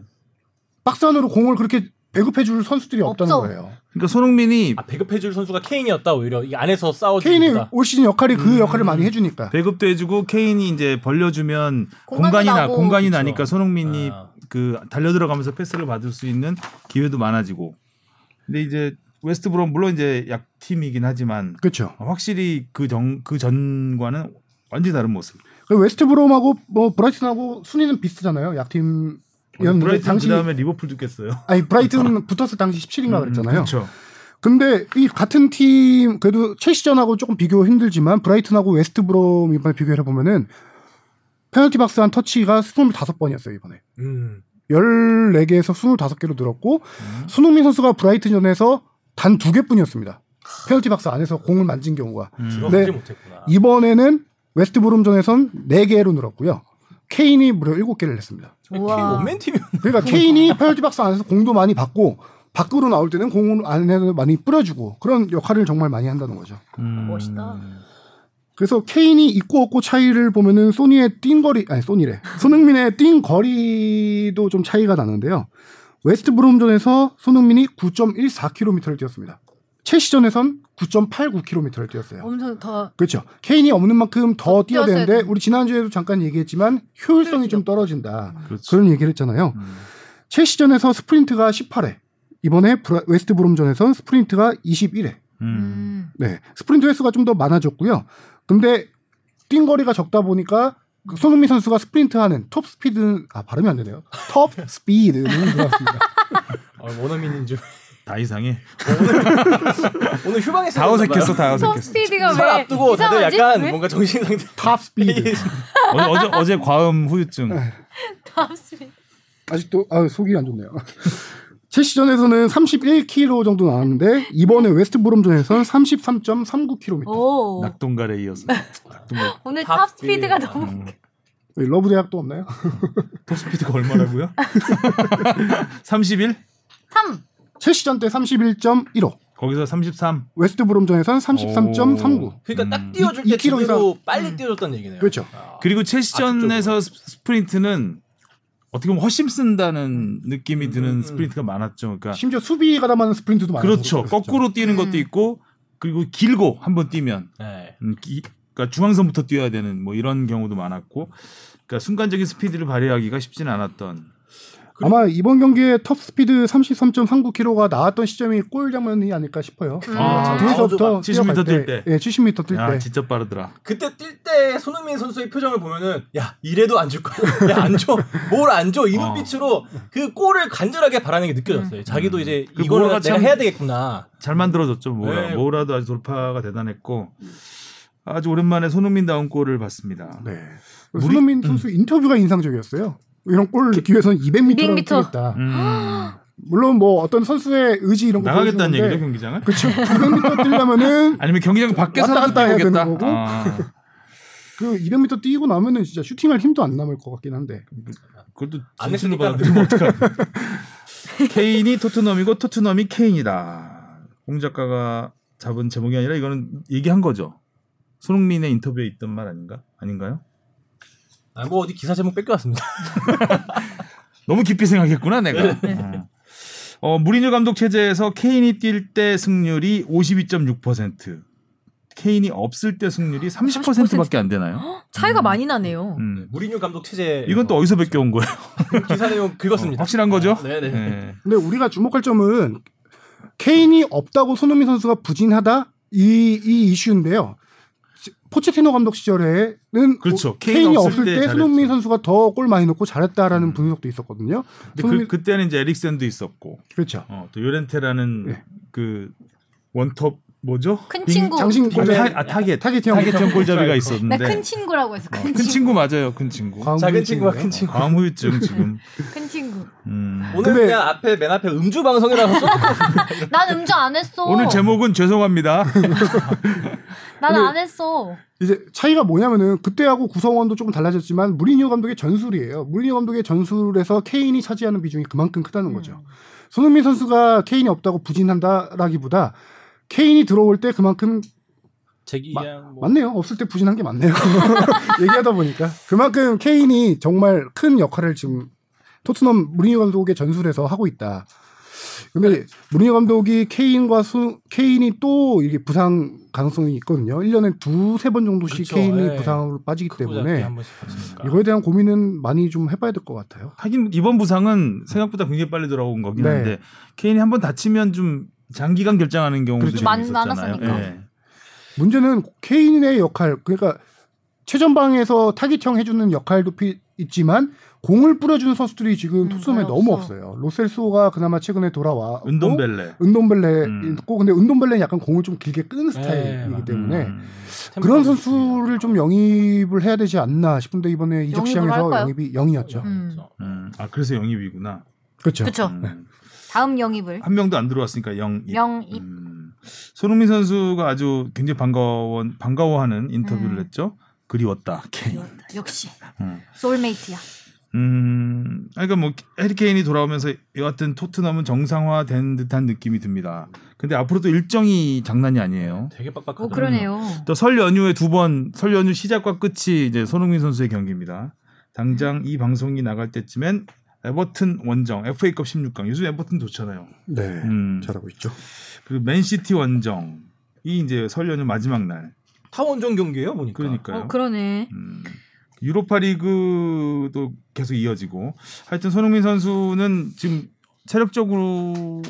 박스 안으로 공을 그렇게 배급해 줄 선수들이 없다는 없어. 거예요. 그러니까 손흥민이 아 배급해줄 선수가 케인이었다 오히려 이 안에서 싸워주고 케인이 올 시즌 역할이 그 음. 역할을 많이 해주니까. 배급도 해주고 케인이 이제 벌려주면 공간이 나. 공간이 그쵸. 나니까 손흥민이 아. 그 달려 들어가면서 패스를 받을 수 있는 기회도 많아지고. 근데 이제 웨스트브롬 물론 이제 약팀이긴 하지만 그렇죠. 확실히 그정그 전과는 완전히 다른 모습. 그 웨스트브롬하고 뭐 브라이튼하고 순위는 비슷하잖아요. 약팀이었는데 브라이튼 당시 그다음에 리버풀 죽겠어요. 아니 브라이튼 <laughs> 붙었을 당시 17인가 그랬잖아요. 그렇죠. 근데 이 같은 팀 그래도 첼시전하고 조금 비교 힘들지만 브라이튼하고 웨스트브롬 이번에 비교해 보면은 페널티 박스 한 터치가 25번이었어요, 이번에. 음. 14개에서 25개로 늘었고 음. 손흥민 선수가 브라이튼전에서 단 두 개뿐이었습니다. 페널티 박스 안에서 공을 만진 경우가. 음. 못했구나. 이번에는 웨스트브롬전에선 4개로 늘었고요. 케인이 무려 7개를 했습니다. 케인 우와. 원맨 팀이 그러니까 케인이 페널티 박스 안에서 공도 많이 받고 밖으로 나올 때는 공을 안에서 많이 뿌려주고 그런 역할을 정말 많이 한다는 거죠. 음. 멋있다. 그래서 케인이 있고 없고 차이를 보면은 소니의 뛴 거리 아니 소니래 손흥민의 뛴 거리도 좀 차이가 나는데요. 웨스트 브롬전에서 손흥민이 9.14km를 뛰었습니다. 첼시전에선 9.89km를 뛰었어요. 엄청 더 그렇죠. 케인이 없는 만큼 더 더 뛰어야 되는데 돼. 우리 지난주에도 잠깐 얘기했지만 효율성이 좀 떨어진다. 그렇지. 그런 얘기를 했잖아요. 음. 첼시전에서 스프린트가 18회. 이번에 브라- 웨스트 브롬전에선 스프린트가 21회. 음. 음. 네. 스프린트 횟수가 좀 더 많아졌고요. 근데 뛴 거리가 적다 보니까 그 손흥민 선수가 스프린트하는 톱 스피드 아 발음이 안 되네요. 톱 스피드는 들어갔습니다. 어, 원어민인 줄. 다 이상해. 오늘 휴방에서 다 어색했어, 다 톱 어색했어. 스피드가 설 앞두고 다들 이상하지? 약간 왜? 뭔가 정신 상태. 탑 스피드. <laughs> 어제, 어제 어제 과음 후유증. 톱 스피드. 아직도 아 속이 안 좋네요. <laughs> 첼시전에서는 31km 정도 나왔는데 이번에 웨스트 브롬전에서는 33.39km. 오. 낙동갈에 이어서. 낙동갈. 오늘 탑 탑 스피드가 스피드. 너무 음. 러브 대학도 없나요? 톱스피드가 얼마라고요? <laughs> 31? 3. 첼시전 때 31.15. 거기서 33. 웨스트 브롬전에서는 33.39. 그러니까 음. 딱 띄워줄 이- 때이 킬로 제대로 빨리 음. 띄워줬다는 얘기네요. 그렇죠. 아. 그리고 첼시전에서 스- 스프린트는 어떻게 보면 허심 쓴다는 느낌이 드는 음, 음. 스프린트가 많았죠. 그러니까 심지어 수비 가 담하는 스프린트도 많아요. 그렇죠. 거꾸로 뛰는 것도 음. 있고 그리고 길고 한번 뛰면 네. 음, 기- 그러니까 중앙선부터 뛰어야 되는 뭐 이런 경우도 많았고 그러니까 순간적인 스피드를 발휘하기가 쉽지는 않았던 아마 이번 경기에 톱 스피드 33.39km가 나왔던 시점이 골 장면이 아닐까 싶어요. 음. 아, 뒤에서부터 70m 뛰어갈 뛸 때. 예, 70m 뛸 야 때. 진짜 빠르더라. 그때 뛸 때 손흥민 선수의 표정을 보면은 야 이래도 안 줄 거야. 야 안 줘. 뭘 안 줘. 이 어. 눈빛으로 그 골을 간절하게 바라는 게 느껴졌어요. 자기도 음. 이제 그 이거를 내가 참- 해야 되겠구나. 잘 만들어졌죠. 모라. 네. 모라도 아주 돌파가 대단했고 아주 오랜만에 손흥민 다운 골을 봤습니다. 네. 우리- 손흥민 선수 인터뷰가 인상적이었어요. 이런 골을 넣기 위해서는 200m를 200m. 뛰겠다. 음, 물론 뭐 어떤 선수의 의지 이런 거 나가겠다는 얘기죠 경기장을? 그렇죠. 200m 뛰려면은 <laughs> 아니면 경기장 밖에서 왔다 갔다 해야. 되는 거고. 아, 그 200m 뛰고 나면은 진짜 슈팅할 힘도 안 남을 것 같긴 한데. 그것도 안 했으니까. 받아들이면 어떡하나. <laughs> 케인이 토트넘이고 토트넘이 케인이다. 홍 작가가 잡은 제목이 아니라 이거는 얘기한 거죠. 손흥민의 인터뷰에 있던 말 아닌가? 아닌가요? 아, 뭐 어디 기사 제목 뺏겨왔습니다. <laughs> 너무 깊이 생각했구나 내가. 네. 어. 어, 무리뉴 감독 체제에서 케인이 뛸 때 승률이 52.6%, 케인이 없을 때 승률이 30%밖에 안 되나요? <gasps> 차이가 많이 나네요. 음. 무리뉴 감독 체제. 이건 또 어디서 베껴온 거예요? 기사 내용 긁었습니다. 확실한 거죠? 아, 네네. 네. 근데 우리가 주목할 점은 케인이 없다고 손흥민 선수가 부진하다 이, 이 이슈인데요. 포체티노 감독 시절에는 그렇죠. 뭐 케인 케인이 없을 때 때. 손흥민 선수가 더 골 많이 넣고 잘했다라는 음. 분석도 있었거든요. 근데 손흥민 그, 그때는 이제 에릭센도 있었고, 그렇죠. 어, 또 요렌테라는 네. 그 원톱 뭐죠? 큰 빙- 친구. 장신 아, 골 타, 아 타겟 타겟형 타겟형 골잡이가 나 있었는데 큰 친구라고 해서 어, 큰, 큰 친구. 친구 맞아요, 큰 친구. 작은 친구와. 큰 친구. 후유증 지금. <laughs> 큰 친구. 음. 오늘 근데- 그냥 앞에 맨 앞에 음주 방송이라서 써. <laughs> 난 음주 안 했어. 오늘 제목은 죄송합니다. <laughs> 난 안 했어. 이제 차이가 뭐냐면은 그때하고 구성원도 조금 달라졌지만 무리뉴 감독의 전술이에요. 무리뉴 감독의 전술에서 케인이 차지하는 비중이 그만큼 크다는 거죠. 손흥민 선수가 케인이 없다고 부진한다라기보다 케인이 들어올 때 그만큼 제기양 뭐. 맞네요. 없을 때 부진한 게 맞네요. <laughs> 얘기하다 보니까 그만큼 케인이 정말 큰 역할을 지금 토트넘 무리뉴 감독의 전술에서 하고 있다. 근데 무리뉴 감독이 케인과 수, 케인이 또 이게 부상 가능성이 있거든요. 1년에 두세 번 정도씩 그쵸, 케인이 예. 부상으로 빠지기 때문에. 이거에 대한 고민은 많이 좀 해봐야 될 것 같아요. 하긴 이번 부상은 생각보다 굉장히 빨리 돌아온 거긴 네. 한데 케인이 한 번 다치면 좀 장기간 결장하는 경우도 그렇죠. 좀 많- 있었잖아요. 예. 문제는 케인의 역할, 그러니까 최전방에서 타깃형 해주는 역할도 피, 있지만 공을 뿌려주는 선수들이 지금 음, 토트넘에 너무 없어. 없어요. 로셀소가 그나마 최근에 돌아와. 은돈벨레. 은돈벨레 음. 있고 근데 은돈벨레는 약간 공을 좀 길게 끄는 네, 스타일이기 맞아요. 때문에 음. 그런 선수를 좀 영입을 해야 되지 않나 싶은데 이번에 이적 시장에서? 영입이 0이었죠. 음. 음. 아 그래서 영입이구나. 그렇죠. 그쵸. 음. 다음 영입을. 한 명도 안 들어왔으니까 영입. 영입. 음. 손흥민 선수가 아주 굉장히 반가워 반가워하는 인터뷰를 음. 했죠. 그리웠다. 케인. 역시 음. 소울메이트야. 음, 그러니까 뭐 해리케인이 돌아오면서 여하튼 토트넘은 정상화된 듯한 느낌이 듭니다. 근데 앞으로도 일정이 장난이 아니에요. 되게 빡빡하다. 오 그러네요. 또 설 연휴에 두 번, 설 연휴 시작과 끝이 이제 손흥민 선수의 경기입니다. 당장 이 방송이 나갈 때쯤엔 에버튼 원정 FA컵 16강. 요즘 에버튼 좋잖아요. 네. 음. 잘하고 있죠. 그리고 맨시티 원정 이제 설 연휴 마지막 날. 타원전 경기예요, 보니까. 그러니까요. 어, 그러네. 음, 유로파 리그도 계속 이어지고 하여튼 손흥민 선수는 지금 체력적으로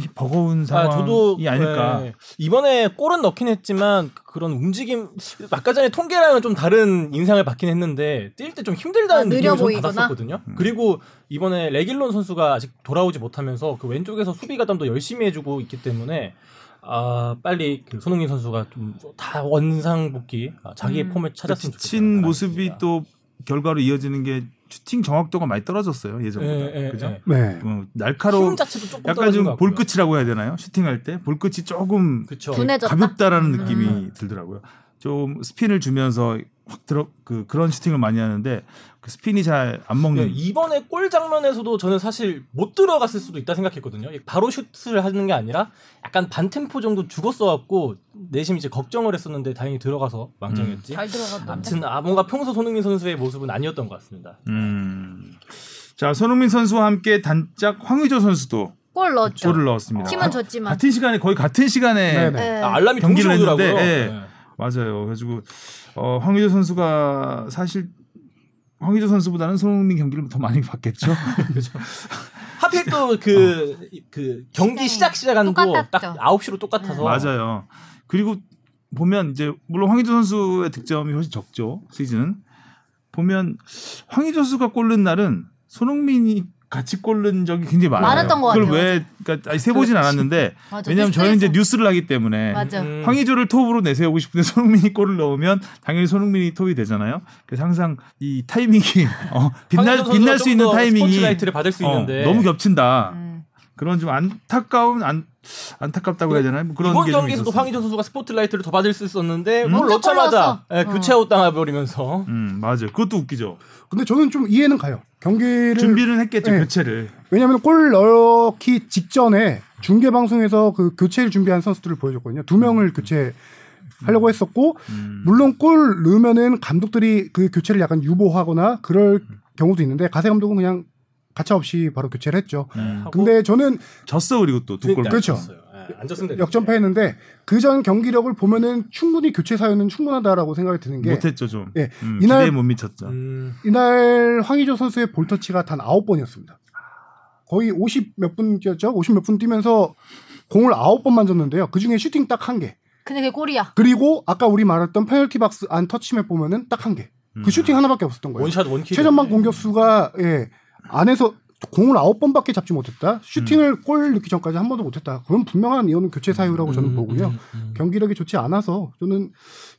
좀 버거운 상황이 아, 저도 아닐까. 네. 이번에 골은 넣긴 했지만 그런 움직임 아까 전에 통계랑은 좀 다른 인상을 받긴 했는데 뛸 때 좀 힘들다는 아, 느낌을 좀? 받았었거든요. 음. 그리고 이번에 레길론 선수가 아직 돌아오지 못하면서 그 왼쪽에서 수비 가담도 열심히 해주고 있기 때문에 아 빨리 그 손흥민 선수가 좀 다 원상 복귀 아, 자기의 음. 폼을 찾았으면 좋겠다. 지친 모습이 또 결과로 이어지는 게 슈팅 정확도가 많이 떨어졌어요 예전보다. 예, 예, 그죠? 예. 네. 어, 힘 날카로운 자체도 조금 약간 좀. 볼끝이라고 해야 되나요? 슈팅할 때 볼끝이 조금 그쵸. 둔해졌다. 가볍다라는 음. 느낌이 들더라고요. 좀 스핀을 주면서 확 들어 그 그런 슈팅을 많이 하는데 그 스핀이 잘 안 먹는 네, 이번에 골 장면에서도 저는 사실 못 들어갔을 수도 있다 생각했거든요. 바로 슛을 하는 게 아니라 약간 반 템포 정도 죽었어 갖고 내심 이제 걱정을 했었는데 다행히 들어가서 망정했지. 잘 들어갔다. 아무튼 아 뭔가 평소 손흥민 선수의 모습은 아니었던 것 같습니다. 음. 자, 손흥민 선수와 함께 단짝 황의조 선수도 골 넣었죠. 골을 넣었습니다. 팀은 가- 졌지만. 같은 시간에 거의 같은 시간에 네네. 네. 아, 알람이 경기를 동시에 오더라고요. 했는데, 예. 네. 맞아요. 그래가지고 어, 황의조 선수가 사실 황의조 선수보다는 손흥민 경기를 더 많이 봤겠죠. <laughs> 하필 또그그 경기 시작 시간도 똑같았죠. 딱 9시로 똑같아서 맞아요. 그리고 보면 이제 물론 황의조 선수의 득점이 훨씬 적죠 시즌은 보면 황의조 선수가 골른 날은 손흥민이 같이 골 넣은 적이 굉장히 많아요. 많았던 것 그걸 같아요. 왜 그러니까 아니, 세보진 않았는데 맞아. 왜냐하면 저희는 이제. 뉴스를 하기 때문에 맞아. 음. 황의조를 톱으로 내세우고 싶은데 <laughs> 손흥민이 골을 넣으면 당연히 손흥민이 톱이 되잖아요. 그래서 항상 이 타이밍이 어, 빛날 빛날 수좀 있는 더 타이밍이 스포트라이트를 받을 수 어, 있는데 너무 겹친다. 음. 그런 좀 안타까운 안 안타깝다고 해야 되나요? 뭐 그런 이번 경기에서도. 황의조 선수가 스포트라이트를 더 받을 수 있었는데 음. 골 먼저 넣자마자. 예, 어. 교체아웃 당해버리면서 음 맞아요. 그것도 웃기죠. 근데 저는 좀 이해는 가요. 경기를 준비는 했겠죠 네. 교체를. 왜냐하면 골 넣기 직전에 중계 방송에서 그 교체를 준비한 선수들을 보여줬거든요. 두 명을 교체 하려고 했었고 음. 물론 골 넣으면은 감독들이 그 교체를 약간 유보하거나 그럴 경우도 있는데 가세 감독은 그냥 가차 없이 바로 교체를 했죠. 음. 하고 근데 저는 졌어 그리고 또 두 골. 그렇죠. 됐죠. 역전패했는데 그 전 경기력을 보면은 충분히 교체 사유는 충분하다라고 생각이 드는 게 못했죠 좀. 예, 음, 이날- 기대에 못 미쳤죠. 음, 이날 황의조 선수의 볼터치가 단 9번이었습니다. 거의 50 몇분 뛰었죠? 50 몇 분 뛰면서 공을 9번 만졌는데요. 그 중에 슈팅 딱 한 개. 근데 그게 골이야. 그리고 아까 우리 말했던 페널티 박스 안 touch map 보면은 딱 한 개. 음. 그 슈팅 하나밖에 없었던 거예요. one shot one kill. 최전방 공격수가 예, 안에서 공을 9번밖에 잡지 못했다. 슈팅을 골 넣기 전까지 한 번도 못했다. 그건 분명한 이거는 교체 사유라고 저는 보고요. 경기력이 좋지 않아서 저는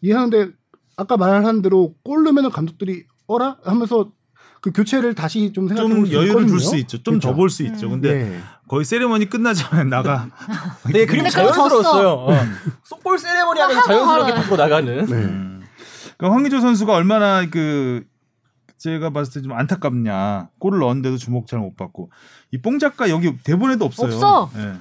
이해하는데 아까 말한 대로 골 넣으면 감독들이 어라 하면서 그 교체를 다시 좀 생각해 좀 볼수 여유를 있거든요. 줄수 있죠. 좀더 그렇죠. 볼수 있죠. 근데 네. 거의 세레머니 끝나자마자 나가. <laughs> 네, 그거 자연스러웠어요. 어. 골 세레머니 하면서 하고 자연스럽게 <laughs> 받고 나가는. 네. 음. 그러니까 황의조 선수가 얼마나 그 제가 봤을 때 좀 안타깝냐. 골을 넣었는데도 주목 잘 못 받고 이 뽕 작가 여기 대본에도 없어요. 없어. 예.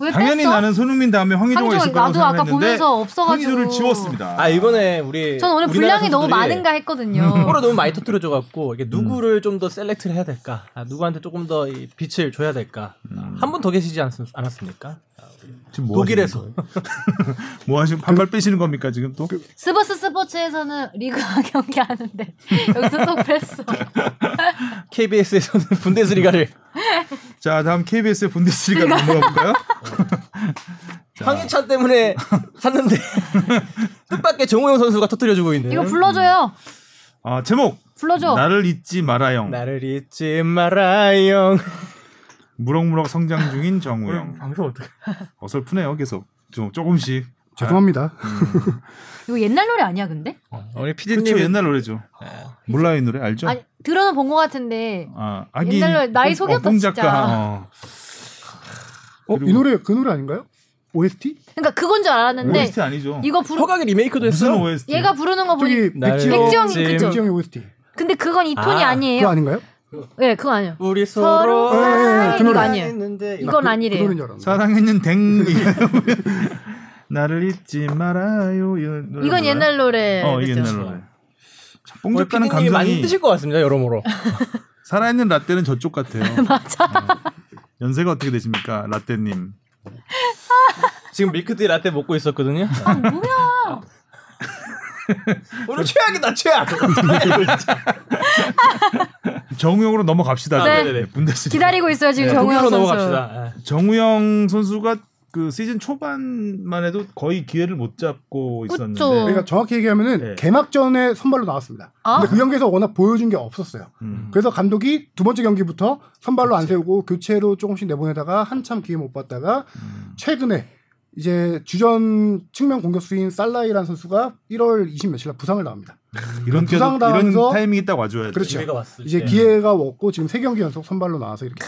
왜 당연히 뺐어? 나는 손흥민 다음에 황의조 있을 거라고 나도 아까 생각했는데 보면서 없어가지고. 황의조를 지웠습니다. 아 이번에 우리 전 오늘 분량이 너무 많은가 했거든요. 골을 너무 많이 터뜨려줘 갖고 이게 음. 누구를 좀더 select를 해야 될까? 아, 누구한테 조금 더이 빛을 줘야 될까? 음. 한분 더 계시지 않, 않았습니까? 지금 뭐 독일에서. 하시는? <laughs> 뭐 하시면 반발 빼시는 겁니까 지금 또? 스브스 스포츠에서는 리그 경기 하는데 <laughs> 여기서 또 뺐어. <laughs> KBS에서는 분데스리가를 자 다음 KBS의 분데스리가 넘어가 볼까요? 황희찬 때문에 샀는데 뜻밖의 정우영 선수가 터뜨려주고 있는. 이거 불러줘요. 아 제목 불러줘. 나를 잊지 마라영 나를 잊지 말아요. 무럭무럭 성장 중인 <laughs> 정우영 방송 어떻게? <laughs> 어설프네요 계속 좀 조금씩 죄송합니다. 이거 옛날 노래 아니야 근데? 우리 그렇죠 옛날 노래죠 몰라요 이 노래 알죠? 아니 들어는 본 것 같은데 아 아기 옛날 노래 나이 속였다, 뽕 진짜. 작가 어. 어, 이 노래 그 노래 아닌가요? OST? 그러니까 그건 줄 알았는데 OST 아니죠 이거 부르 허각의 리메이크도 무슨 했어요. OST 얘가 부르는 거 보니 백지영 백지영이 OST. 근데 그건 이 톤이 아, 아, 니에요 그거 아닌가요? 네, 그거 아니에요. 우리 서로 서로 그 이거 노래. 아니에요. 했는데 이건 나 그- 아니래요. 그. 사랑했는 댕 <laughs> 나를 잊지 말아요 이 이건 몰라요? 옛날 노래. 어? 옛날 노래 자, 뽕 오늘 작가는 PD님이 많이 뜨실 것 같습니다 여러모로. <laughs> 살아있는 라떼는 저쪽 같아요 <laughs> 맞아. 연세가 어떻게 되십니까 라떼님 지금 밀크티 라떼 먹고 있었거든요. 아, 뭐야? 오늘 최악이다 최악. <laughs> 정우영으로 넘어갑시다. 네. 네네네. 분데스리가. 기다리고 있어요 지금 네, 정우영 선수. 넘어갑시다. 예. 정우영 선수가 그 시즌 초반만 해도 거의 기회를 못 잡고 그쵸. 있었는데 그러니까 정확히 얘기하면은 네. 개막전에 선발로 나왔습니다. 아? 근데 그 경기에서 워낙 보여준 게 없었어요. 음. 그래서 감독이 두 번째 경기부터 선발로 안 세우고 교체로 조금씩 내보내다가 한참 기회 못 봤다가 음. 최근에 이제 주전 측면 공격수인 살라이라는 선수가 1월 20 며칠 날 부상을 나옵니다. 이런 때 부상 이런 당하면서 타이밍이 딱 와줘야 돼. 그렇죠. 기회가 왔을 이제 때. 기회가 왔고 지금 세 경기 연속 선발로 나와서 이렇게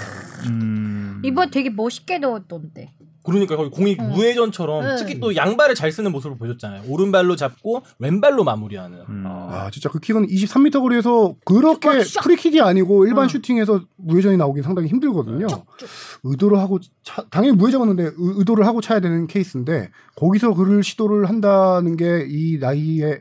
음. 이번 되게 멋있게 넣었던데. 그러니까 거의 공이 음. 무회전처럼 네. 특히 또 양발을 잘 쓰는 모습을 보여줬잖아요. 오른발로 잡고 왼발로 마무리하는. 음. 어. 아 진짜 그 킥은 23m 거리에서 그렇게! 프리킥이 아니고 일반 응. 슈팅에서 무회전이 나오긴 상당히 힘들거든요. 쭉쭉. 의도를 하고 차- 당연히 무회전이었는데 의- 의도를 하고 차야 되는 케이스인데 거기서 그를 시도를 한다는 게 이 나이에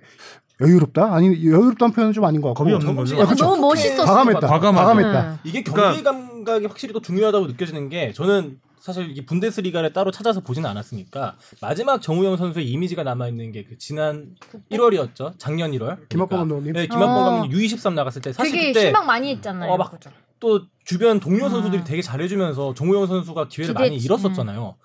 여유롭다? 아니 여유롭다는 표현은 좀 아닌 것 같고 겁이 없는 거죠. 야, 그쵸. 너무 멋있었어. 과감했다. 과감하죠. 과감했다. 응. 이게 그러니까- 경기 감각이 확실히 더 중요하다고 느껴지는 게 저는 사실 이 분데스리가를 따로 찾아서 보지는 않았으니까 마지막 정우영 선수의 이미지가 남아 있는 게 그 지난 1월이었죠. 작년 1월. 김학범 감독님. 네, 김학범 어. 감독님 U23 나갔을 때 사실 되게 그때 실망 많이 했잖아요. 어, 막 그죠? 또 주변 동료 아. 선수들이 되게 잘해주면서 정우영 선수가 기회를 많이 기대했지. 잃었었잖아요.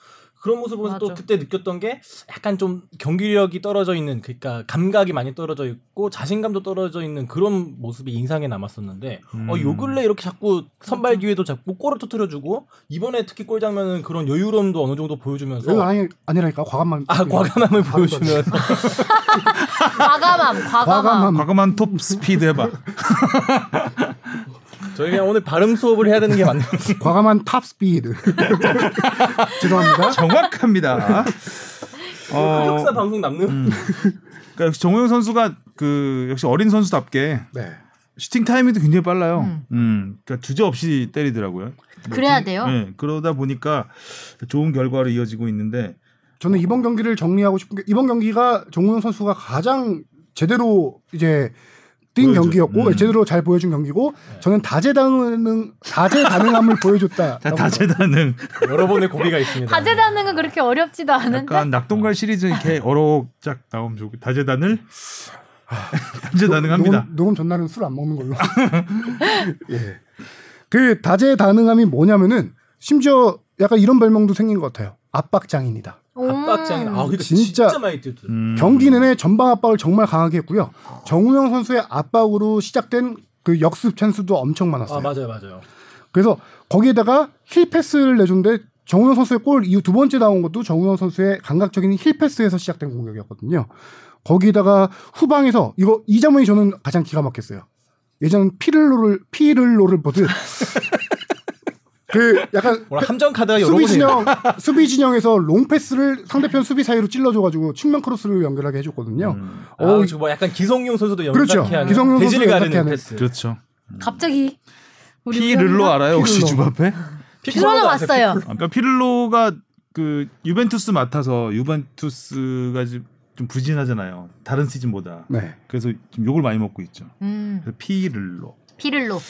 그런 모습을 보면서 또 맞아. 그때 느꼈던 게 약간 좀 경기력이 떨어져 있는 그러니까 감각이 많이 떨어져 있고 자신감도 떨어져 있는 그런 모습이 인상에 남았었는데 음. 어, 요 근래 이렇게 자꾸 선발 기회도 잡고 골을 터트려주고 이번에 특히 골 장면은 그런 여유로움도 어느 정도 보여주면서 아니 아니라니까 과감한 아 과감함을 보여주면서 <laughs> 과감함, 과감함. 과감함. 과감한 톱 스피드 해봐. <laughs> 저희 그냥 오늘 발음 수업을 해야 되는 게 맞네요. <laughs> 과감한 탑 스피드. <laughs> 죄송합니다. 정확합니다. 어, 역사 방송 남는 음. 그러니까 역시 정우영 선수가 그 역시 어린 선수답게 네. 슈팅 타이밍도 굉장히 빨라요. 음. 음. 그러니까 주저 없이 때리더라고요. 그래야 돼요. 네, 그러다 보니까 좋은 결과로 이어지고 있는데 저는 이번 경기를 정리하고 싶은 게 이번 경기가 정우영 선수가 가장 제대로 이제 뛴 보여줘. 경기였고 음. 제대로 잘 보여준 경기고 저는 다재다능 다재다능함을 보여줬다. 자, 다재다능 여러 번의 고비가 있습니다. 다재다능은 그렇게 어렵지도 않은데. 약간 낙동갈 시리즈 이렇게 <laughs> 어록짝 나오면 좋고 다재다능 다재다능합니다. 녹음, 녹음 전날은 술 안 먹는 걸로. <laughs> 예. 그 다재다능함이 뭐냐면은 심지어 약간 이런 별명도 생긴 것 같아요. 압박 장인이다. 압박장인. 아, 근데 진짜- 진짜, 많이 뛰었죠. 음. 경기 내내 전방 압박을 정말 강하게 했고요. 정우영 선수의 압박으로 시작된 그 역습 찬스도 엄청 많았어요. 아 맞아요, 맞아요. 그래서 거기에다가 heel pass를 내줬는데 정우영 선수의 골 이후 두 번째 나온 것도 정우영 선수의 감각적인 heel pass에서 시작된 공격이었거든요. 거기에다가 후방에서 이거 이 장면이 저는 가장 기가 막혔어요. 예전 피를로를 피를로를 보듯 <laughs> 그 약간 함정 카드가 수비 진영 <laughs> 수비 진영에서 롱 패스를 상대편 수비 사이로 찔러줘가지고 측면 크로스를 연결하게 해줬거든요. 음. 아, 어, 지금 뭐 약간 기성용 선수도 그렇죠. 연락해 하는 기성용 선수도 가르는 연락해 패스. 그렇죠. 갑자기 우리 피를로 알아요 혹시 피를로. 주바페? 피로는 왔어요. 아까 피를로가 그 유벤투스 맡아서 유벤투스가 좀- 좀 부진하잖아요. 다른 시즌보다. 네. 그래서 좀 욕을 많이 먹고 있죠. 음, 그래서 피를로. 피를로.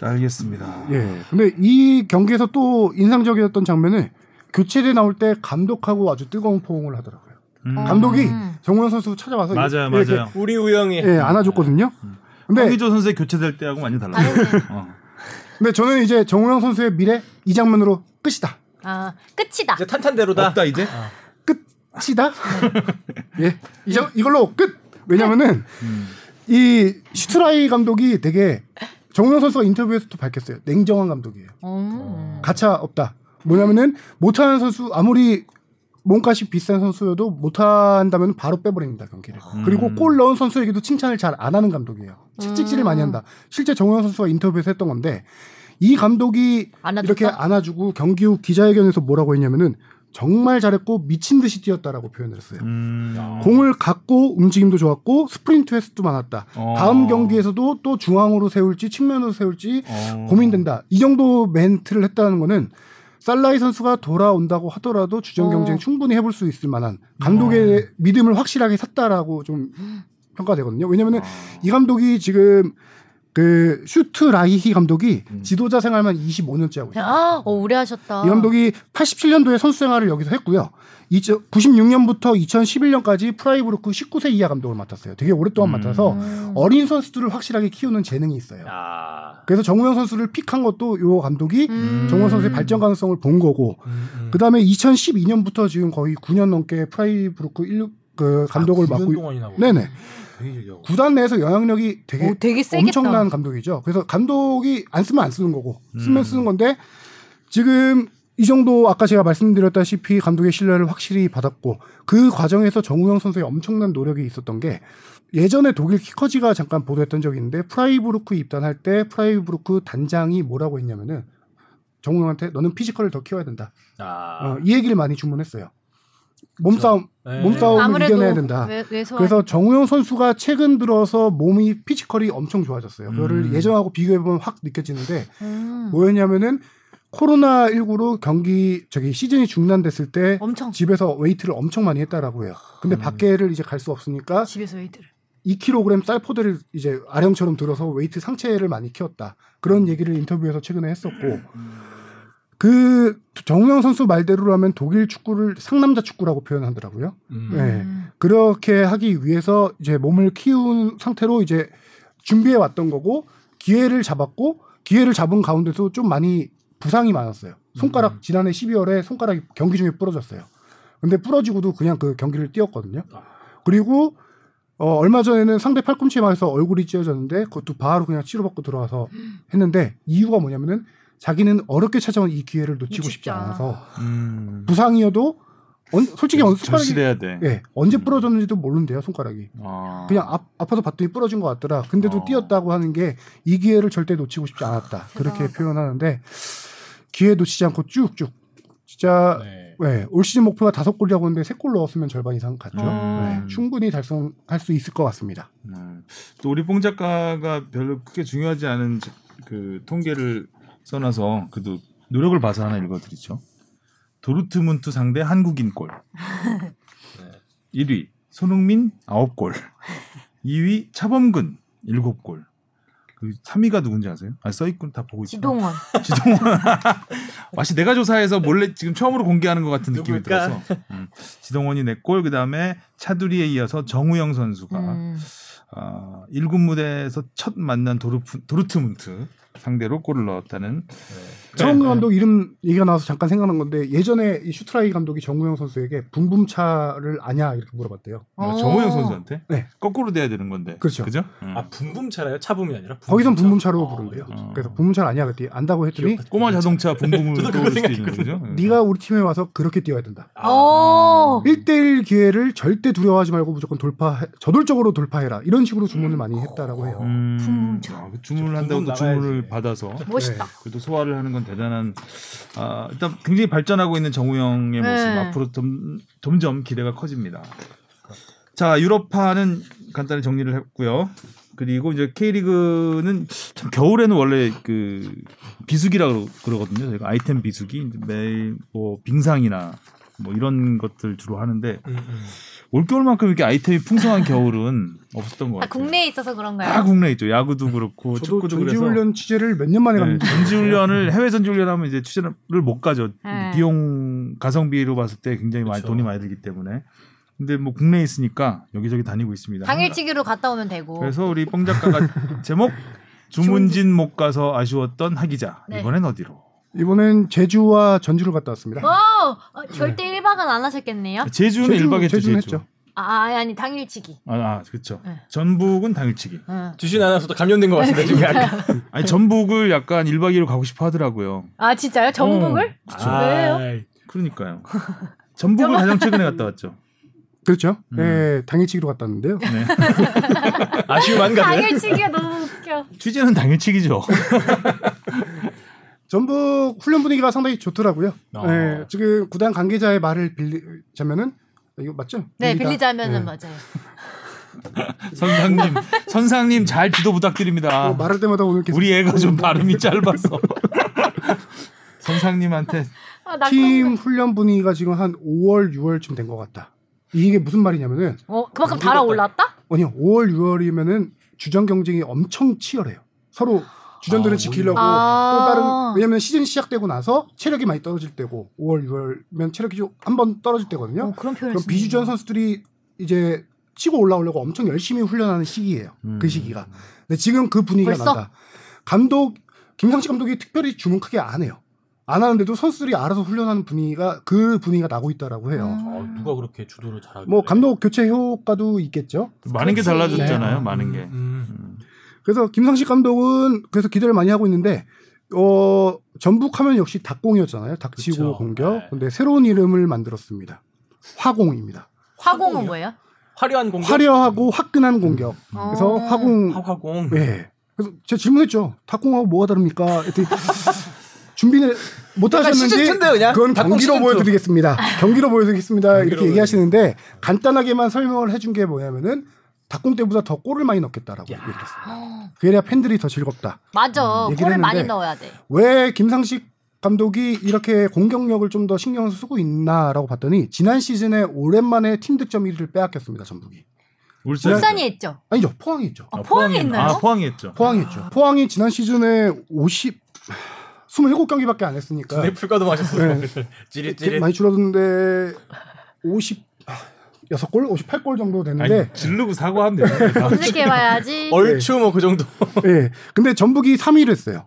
알겠습니다. 예. 근데 이 경기에서 또 인상적이었던 장면은 교체돼 나올 때 감독하고 아주 뜨거운 포옹을 하더라고요. 음. 감독이 음. 정우영 선수 찾아와서 맞아요, 이렇게, 맞아요. 우리 우영이 예, 안아줬거든요. 근데 황의조 선수의 교체될 때하고 많이 달라요. 다르네. 어. 근데 저는 이제 정우영 선수의 미래 이 장면으로 끝이다. 아, 끝이다. 이제 탄탄대로다. 없다 이제. 끝이다. 예. 이 장, 이걸로 끝. 왜냐면은 음. 이 슈트라이 감독이 되게 정우영 선수가 인터뷰에서도 밝혔어요. 냉정한 감독이에요. 음. 가차 없다. 뭐냐면은 못하는 선수 아무리 몸값이 비싼 선수여도 못한다면 바로 빼버립니다 경기를. 음. 그리고 골 넣은 선수에게도 칭찬을 잘 안 하는 감독이에요. 채찍질을 음. 많이 한다. 실제 정우영 선수가 인터뷰에서 했던 건데 이 감독이 안아줬다? 이렇게 안아주고 경기 후 기자회견에서 뭐라고 했냐면은 정말 잘했고 미친 듯이 뛰었다라고 표현을 했어요. 음. 공을 갖고 움직임도 좋았고 스프린트 횟수도 많았다. 어. 다음 경기에서도 또 중앙으로 세울지 측면으로 세울지 어. 고민된다. 이 정도 멘트를 했다는 거는 살라이 선수가 돌아온다고 하더라도 주전 어. 경쟁 충분히 해볼 수 있을 만한 감독의 믿음을 확실하게 샀다라고 좀 평가되거든요. 왜냐면은 아. 이 감독이 지금 그 슈트 라이히 감독이 음. 지도자 생활만 25년째 하고 있어요. 아, 어, 오래 하셨다. 이 감독이 87년도에 선수 생활을 여기서 했고요. 96년부터 2011년까지 프라이부르크 19세 이하 감독을 맡았어요. 되게 오랫동안 음. 맡아서 음. 어린 선수들을 확실하게 키우는 재능이 있어요. 아. 그래서 정우영 선수를 pick한 것도 요 감독이 음. 정우영 선수의 발전 가능성을 본 거고 음, 음. 그 다음에 2012년부터 지금 거의 9년 넘게 프라이부르크 1, 그 감독을 아, 9년 맡고 있- 동안이나 하고. 네네. 구단 내에서 영향력이 되게 오, 되게. 엄청난 감독이죠. 그래서 감독이 안 쓰면 안 쓰는 거고 쓰면 음. 쓰는 건데 지금 이 정도 아까 제가 말씀드렸다시피 감독의 신뢰를 확실히 받았고 그 과정에서 정우영 선수의 엄청난 노력이 있었던 게 예전에 독일 키커지가 잠깐 보도했던 적이 있는데 프라이부르크 입단할 때 프라이부르크 단장이 뭐라고 했냐면은 정우영한테 너는 physical을 더 키워야 된다. 아. 어, 이 얘기를 많이 주문했어요. 몸싸움 네. 몸싸움을 이겨내야 된다. 외, 그래서 정우영 선수가 최근 들어서 몸이 physical이 엄청 좋아졌어요. 그거를 음. 예전하고 비교해 보면 확 느껴지는데 음. 뭐였냐면은 코로나 19로 경기 저기 시즌이 중단됐을 때 엄청 집에서 웨이트를 엄청 많이 했다라고 해요. 근데 음. 밖에를 이제 갈 수 없으니까 집에서 웨이트를. 2kg 쌀포대를 이제 아령처럼 들어서 웨이트 상체를 많이 키웠다. 그런 얘기를 인터뷰에서 최근에 했었고 그 정우영 선수 말대로라면 독일 축구를 상남자 축구라고 표현하더라고요. 음. 네. 음. 그렇게 하기 위해서 이제 몸을 키운 상태로 이제 준비해 왔던 거고 기회를 잡았고 기회를 잡은 가운데서 좀 많이 부상이 많았어요. 손가락 음. 지난해 12월에 손가락이 경기 중에 부러졌어요. 근데 부러지고도 그냥 그 경기를 뛰었거든요. 그리고 어, 얼마 전에는 상대 팔꿈치에 맞아서 얼굴이 찢어졌는데 그것도 바로 그냥 치료받고 들어와서 했는데 이유가 뭐냐면은 자기는 어렵게 찾아온 이 기회를 놓치고 싶지 않아서 음. 부상이어도 언- 솔직히 언- 손가락이 돼. 예, 언제 부러졌는지도 모른대요 손가락이. 아. 그냥 아, 아파서 봤더니 부러진 것 같더라. 근데도 어. 뛰었다고 하는 게 이 기회를 절대 놓치고 싶지 않았다. 그렇게. 표현하는데 기회 놓치지 않고 쭉쭉. 진짜 네. 네, 올 시즌 목표가 다섯 골이라고 했는데 세 골 넣었으면 절반 이상 갔죠. 음. 네, 충분히 달성할 수 있을 것 같습니다. 음. 또 우리 뽕 작가가 별로 크게 중요하지 않은 저- 그 통계를 써놔서 그래도 노력을 봐서 하나 읽어드리죠. 도르트문트 상대 한국인 골. <laughs> 1위 손흥민 9골. 2위 차범근 7골. 그 3위가 누군지 아세요? 아 써있군 다 보고 있죠. 지동원. <laughs> 지동원. <laughs> 마치 내가 조사해서 몰래 지금 처음으로 공개하는 것 같은 느낌이 누굴까? 들어서. 음. 지동원이 4골, 그 다음에 차두리에 이어서 정우영 선수가 음. 아, 1군 무대에서 첫 만난 도르프, 도르트문트 상대로 골을 넣었다는 정우 네. 감독 이름 얘기가 나와서 잠깐 생각난 건데 예전에 이 슈트라이 감독이 정우영 선수에게 붐붐차를 아냐 이렇게 물어봤대요. 어, 어. 정우영 선수한테 네. 거꾸로 돼야 되는 건데. 그렇죠. 그죠? 음. 아 분붐차라요? 차붐이 아니라 거기선 분붐차? 붐붐차로 아, 부른대요. 이거 어. 그래서 붐붐차 아니야 그때 안다고 했더니 귀엽다. 꼬마 자동차 붐붐을 <laughs> 저도 그거 떠올 수도 있는 생각했거든요. 거죠. 음. 네가 우리 팀에 와서 그렇게 뛰어야 된다. 오. 1대1 기회를 절대 두려워하지 말고 무조건 돌파 저돌적으로 돌파해라. 이런 식으로 주문을 많이 했다라고 해요. 음, 붐붐차. 아, 그 주문을 한다고 또 붐붐 주문을 받아서 멋있다. 그래도 소화를 하는 건 대단한 아, 일단 굉장히 발전하고 있는 정우영의 모습 네. 앞으로 점, 점점 기대가 커집니다. 자 유럽파는 간단히 정리를 했고요. 그리고 이제 K리그는 참 겨울에는 원래 그 비수기라고 그러거든요. 저희가 아이템 비수기 매일 뭐 빙상이나 뭐 이런 것들 주로 하는데 음, 음. 올겨울만큼 이렇게 아이템이 풍성한 겨울은 없었던 것 아, 같아요. 국내에 있어서 그런가요? 다 국내에 있죠. 야구도 그렇고 저도 축구도 그래서 전지훈련 취재를 몇 년 만에 네, 갔는데 전지훈련을 해외 전지훈련하면 이제 취재를 못 가죠. 네. 비용 가성비로 봤을 때 굉장히 많이 그쵸. 돈이 많이 들기 때문에. 근데 뭐 국내에 있으니까 여기저기 다니고 있습니다. 당일치기로 갔다 오면 되고. 그래서 우리 뽕 작가가 제목 <laughs> 주문진 못 가서 아쉬웠던 하기자 네. 이번엔 어디로? 이번엔 제주와 전주를 갔다 왔습니다. 어, 어, 절대 1박은 안 하셨겠네요. 제주는 제주- 1박 했죠. 제주는 제주. 했죠. 아, 아니, 아니 당일치기. 아, 아 그렇죠. 네. 전북은 당일치기. 응. 주신 아나운서도 감염된 것 같은데 지금 약간. <laughs> 아니 전북을 약간 1박 2일 가고 싶어 하더라고요. 아 진짜요? 전북을? 그쵸. 왜요? 아이, 그러니까요. 전북을 가장 최근에 갔다 왔죠. 그렇죠. 음. 네, 당일치기로 갔다 왔는데요. 네. 아쉬움 한가득. 당일치기가 너무 웃겨. 취재는 당일치기죠. <laughs> 전북 훈련 분위기가 상당히 좋더라고요. 어. 네, 지금 구단 관계자의 말을 빌리자면은 이거 맞죠? 네, 빌리다. 빌리자면은 네. 맞아요. <laughs> 선상님, 선상님 잘 지도 부탁드립니다. 어, 말할 때마다 오늘 계속 우리 애가 좀 발음이 짧아서. <laughs> 선상님한테 아, 나팀 훈련 분위기가 지금 한 5월, 6월쯤 된 것 같다. 이게 무슨 말이냐면은 어, 그만큼 달아올랐다? 아니요, 5월, 6월이면은 주전 경쟁이 엄청 치열해요. 서로 주전들은 아, 지키려고 아. 또 다른 왜냐면 시즌 시작되고 나서 체력이 많이 떨어질 때고 5월 6월면 체력이 좀 한 번 떨어질 때거든요. 어, 그런 그럼. 비주전 선수들이 이제 치고 올라오려고 엄청 열심히 훈련하는 시기예요. 음. 그 시기가. 근데 지금 그 분위기가 벌써? 난다. 감독 김상식 감독이 특별히 주문 크게 안 해요. 안 하는데도 선수들이 알아서 훈련하는 분위기가 그 분위기가 나고 있다라고 해요. 음. 어, 누가 그렇게 주도를 잘하길래? 뭐 감독 교체 효과도 있겠죠. 많은 게 그렇지. 달라졌잖아요. 네. 많은 게. 음. 음. 그래서 김상식 감독은 그래서 기대를 많이 하고 있는데 어 전북 하면 역시 닭공이었잖아요. 닭치고 그쵸. 공격. 네. 근데 새로운 이름을 만들었습니다. 화공입니다. 화공은 뭐예요? 화려한 공격. 화려하고 화끈한 공격. 그래서 어. 화공 화- 화공. 예. 그래서 제가 질문했죠. 닭공하고 뭐가 다릅니까? <laughs> 준비를 못 약간 하셨는지 시즌2인데 그냥? 그건 닭공 경기로 시즌2. 보여드리겠습니다. 경기로 보여드리겠습니다. 이렇게 얘기하시는데 간단하게만 설명을 해준 게 뭐냐면은 닭공 때보다 더 골을 많이 넣겠다라고 야. 얘기를 했어요. 어, 그래야 팬들이 더 즐겁다. 맞아. 얘기를 골을 많이 했는데 넣어야 돼. 왜 김상식 감독이 이렇게 공격력을 좀 더 신경을 쓰고 있나라고 봤더니 지난 시즌에 오랜만에 팀 득점 1위를 빼앗겼습니다. 전북이. 울산 울산이 했죠. 아니죠. 포항이 있죠. 아, 포항이 있나요? 아, 포항이 했죠. 포항이 있죠. 포항이 지난 시즌에 50 27경기밖에 안 했으니까 네, 풀가도 마셨어요. 네. <laughs> 찌릿찌릿. 많이 줄었는데 50 6골, 58골 정도 되는데 아니, 지르고 사과하면 돼요. <laughs> 검색해 봐야지. 얼추 뭐 그 정도. 예. 근데 전북이 3위를 했어요.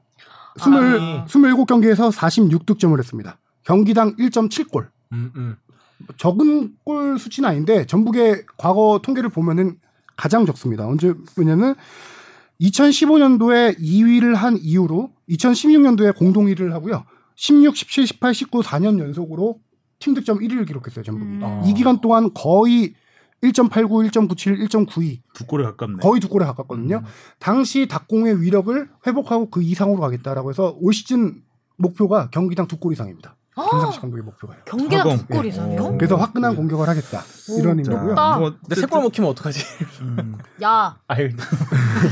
20, 아. 27경기에서 46득점을 했습니다. 경기당 1.7골. 음, 음. 적은 골 수치는 아닌데 전북의 과거 통계를 보면은 가장 적습니다. 언제 왜냐면 2015년도에 2위를 한 이후로 2016년도에 공동 1위를 하고요. 16, 17, 18, 19 4년 연속으로 팀 득점 1위를 기록했어요, 전북이. 음. 어. 이 기간 동안 거의 1.89, 1.97, 1.92 두 골에 가깝네. 거의 두 골에 가깝거든요. 음. 당시 닭공의 위력을 회복하고 그 이상으로 가겠다라고 해서 올 시즌 목표가 경기당 두 골 이상입니다. 김상식 감독의 목표가요. 경기가 화공. 두골 이상이요? 어. 그래서 화끈한 공격을 하겠다. 이런 자, 의미고요. 아. 뭐 근데 세골 먹히면 어떡하지? 음. 야, 아유.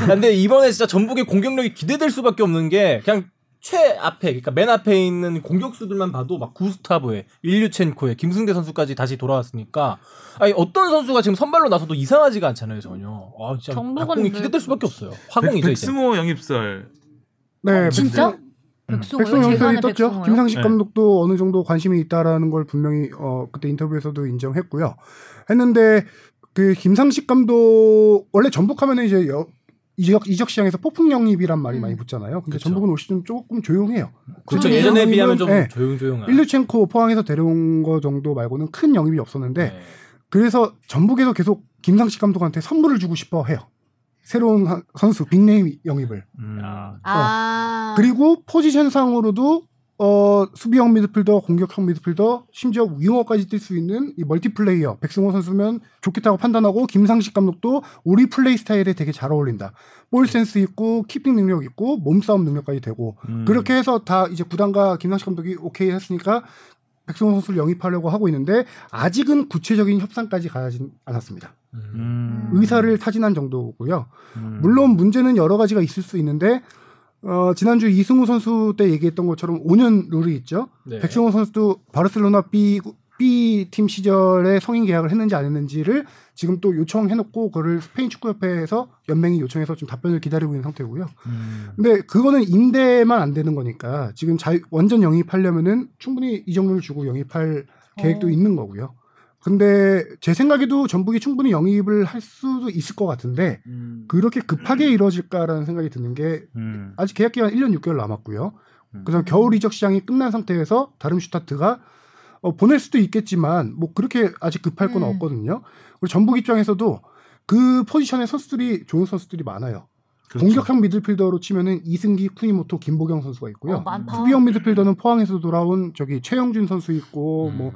근데 이번에 진짜 전북의 공격력이 기대될 수밖에 없는 게 그냥 최 앞에 그러니까 맨 앞에 있는 공격수들만 봐도 막 구스타브에 일류첸코에 김승대 선수까지 다시 돌아왔으니까 아니 어떤 선수가 지금 선발로 나서도 이상하지가 않잖아요 전혀. 아 진짜 왜- 기대될 수밖에 없어요. 백, 화공이죠. 백스모 영입설. 네, 진짜? 음. 백승호. 백승호 아는 떴죠. 백승호요? 김상식 네. 감독도 어느 정도 관심이 있다라는 걸 분명히 어 그때 인터뷰에서도 인정했고요. 했는데 그 김상식 감독 원래 전북하면은 이제 여, 이적 이적 시장에서 폭풍 영입이란 말이 음. 많이 붙잖아요. 근데 그쵸. 전북은 올 시즌 조금 조용해요. 그렇죠. 예전에 비하면 좀 네. 조용조용한. 일류첸코 포항에서 데려온 거 정도 말고는 큰 영입이 없었는데 네. 그래서 전북에서 계속 김상식 감독한테 선물을 주고 싶어 해요. 새로운 한- 선수 big name 영입을. 음. 야. 아. 그리고 포지션상으로도 어, 수비형 미드필더, 공격형 미드필더, 심지어 윙어까지 뛸 수 있는 이 멀티플레이어 백승호 선수면 좋겠다고 판단하고 김상식 감독도 우리 플레이 스타일에 되게 잘 어울린다. 볼 센스 있고 keeping 능력 있고 몸싸움 능력까지 되고 음. 그렇게 해서 다 이제 구단과 김상식 감독이 오케이 했으니까 백승호 선수를 영입하려고 하고 있는데 아직은 구체적인 협상까지 가진 않았습니다. 음. 음. 의사를 타진한 정도고요. 음. 물론 문제는 여러 가지가 있을 수 있는데 어, 지난주 이승우 선수 때 얘기했던 것처럼 5년 룰이 있죠. 네. 백승호 선수도 바르셀로나 B B 팀 시절에 성인 계약을 했는지 안 했는지를 지금 또 요청해놓고 그거를 스페인 축구협회에서 연맹이 요청해서 좀 답변을 기다리고 있는 상태고요. 음. 근데 그거는 임대만 안 되는 거니까 지금 자 완전 영입하려면은 충분히 이적료를 주고 영입할 계획도 어. 있는 거고요. 근데 제 생각에도 전북이 충분히 영입을 할 수도 있을 것 같은데 음. 그렇게 급하게 이루어질까라는 생각이 드는 게 음. 아직 계약 기간 1년 6개월 남았고요. 음. 그래서 겨울 이적 시장이 끝난 상태에서 다름슈타트가 어, 보낼 수도 있겠지만 뭐 그렇게 아직 급할 건 음. 없거든요. 그리고 전북 입장에서도 그 포지션의 선수들이 좋은 선수들이 많아요. 그렇죠. 공격형 미드필더로 치면은 이승기, 쿠니모토, 김보경 선수가 있고요. 어. 수비형 미드필더는 포항에서 돌아온 저기 최영준 선수 있고 음. 뭐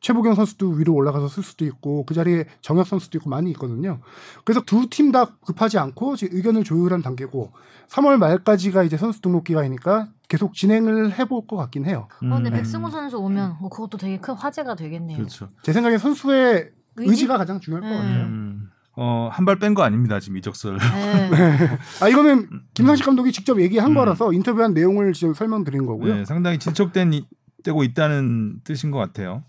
최보경 선수도 위로 올라가서 쓸 수도 있고 그 자리에 정혁 선수도 있고 많이 있거든요. 그래서 두 팀 다 급하지 않고 지금 의견을 조율한 단계고 3월 말까지가 이제 선수 등록 기간이니까 계속 진행을 해볼 것 같긴 해요. 어, 근데 음. 백승호 선수 오면 어, 그것도 되게 큰 화제가 되겠네요. 그렇죠. 제 생각에 선수의 의지? 의지? 가 가장 중요할 것 음. 같아요. 음. 어, 한 발 뺀 거 아닙니다. 지금 이적설. <laughs> 네. 아 이거는 김상식 감독이 직접 얘기한 음. 거라서 인터뷰한 내용을 지금 설명드린 거고요. 네, 상당히 진척된 이- 되고 있다는 뜻인 것 같아요.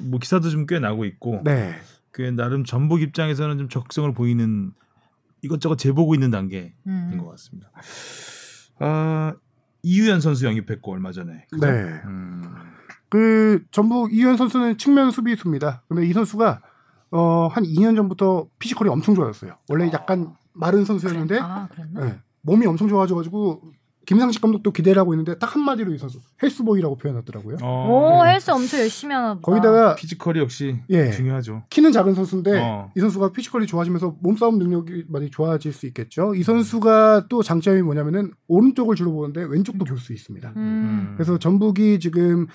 뭐 기사도 좀 꽤 나고 있고, 네. 그 나름 전북 입장에서는 좀 적극성을 보이는 이것저것 재보고 있는 단계인 음. 것 같습니다. 아, 이유현 선수 영입했고 얼마 전에. 그죠? 네. 음. 그 전북 이현 선수는 측면 수비수입니다. 근데 이 선수가 어, 한 2년 전부터 피지컬이 엄청 좋아졌어요. 원래 약간 마른 선수였는데 아, 그랬나? 네, 몸이 엄청 좋아져가지고 김상식 감독도 기대를 하고 있는데 딱 한마디로 이 선수 헬스보이라고 표현하더라고요. 어, 오, 헬스 엄청 열심히 하나 보다. 거기다가 physical이 역시 예. 중요하죠. 키는 작은 선수인데 어. 이 선수가 physical이 좋아지면서 몸싸움 능력이 많이 좋아질 수 있겠죠. 이 선수가 또 장점이 뭐냐면은 오른쪽을 주로 보는데 왼쪽도 볼 수 있습니다. 음. 그래서 전북이 지금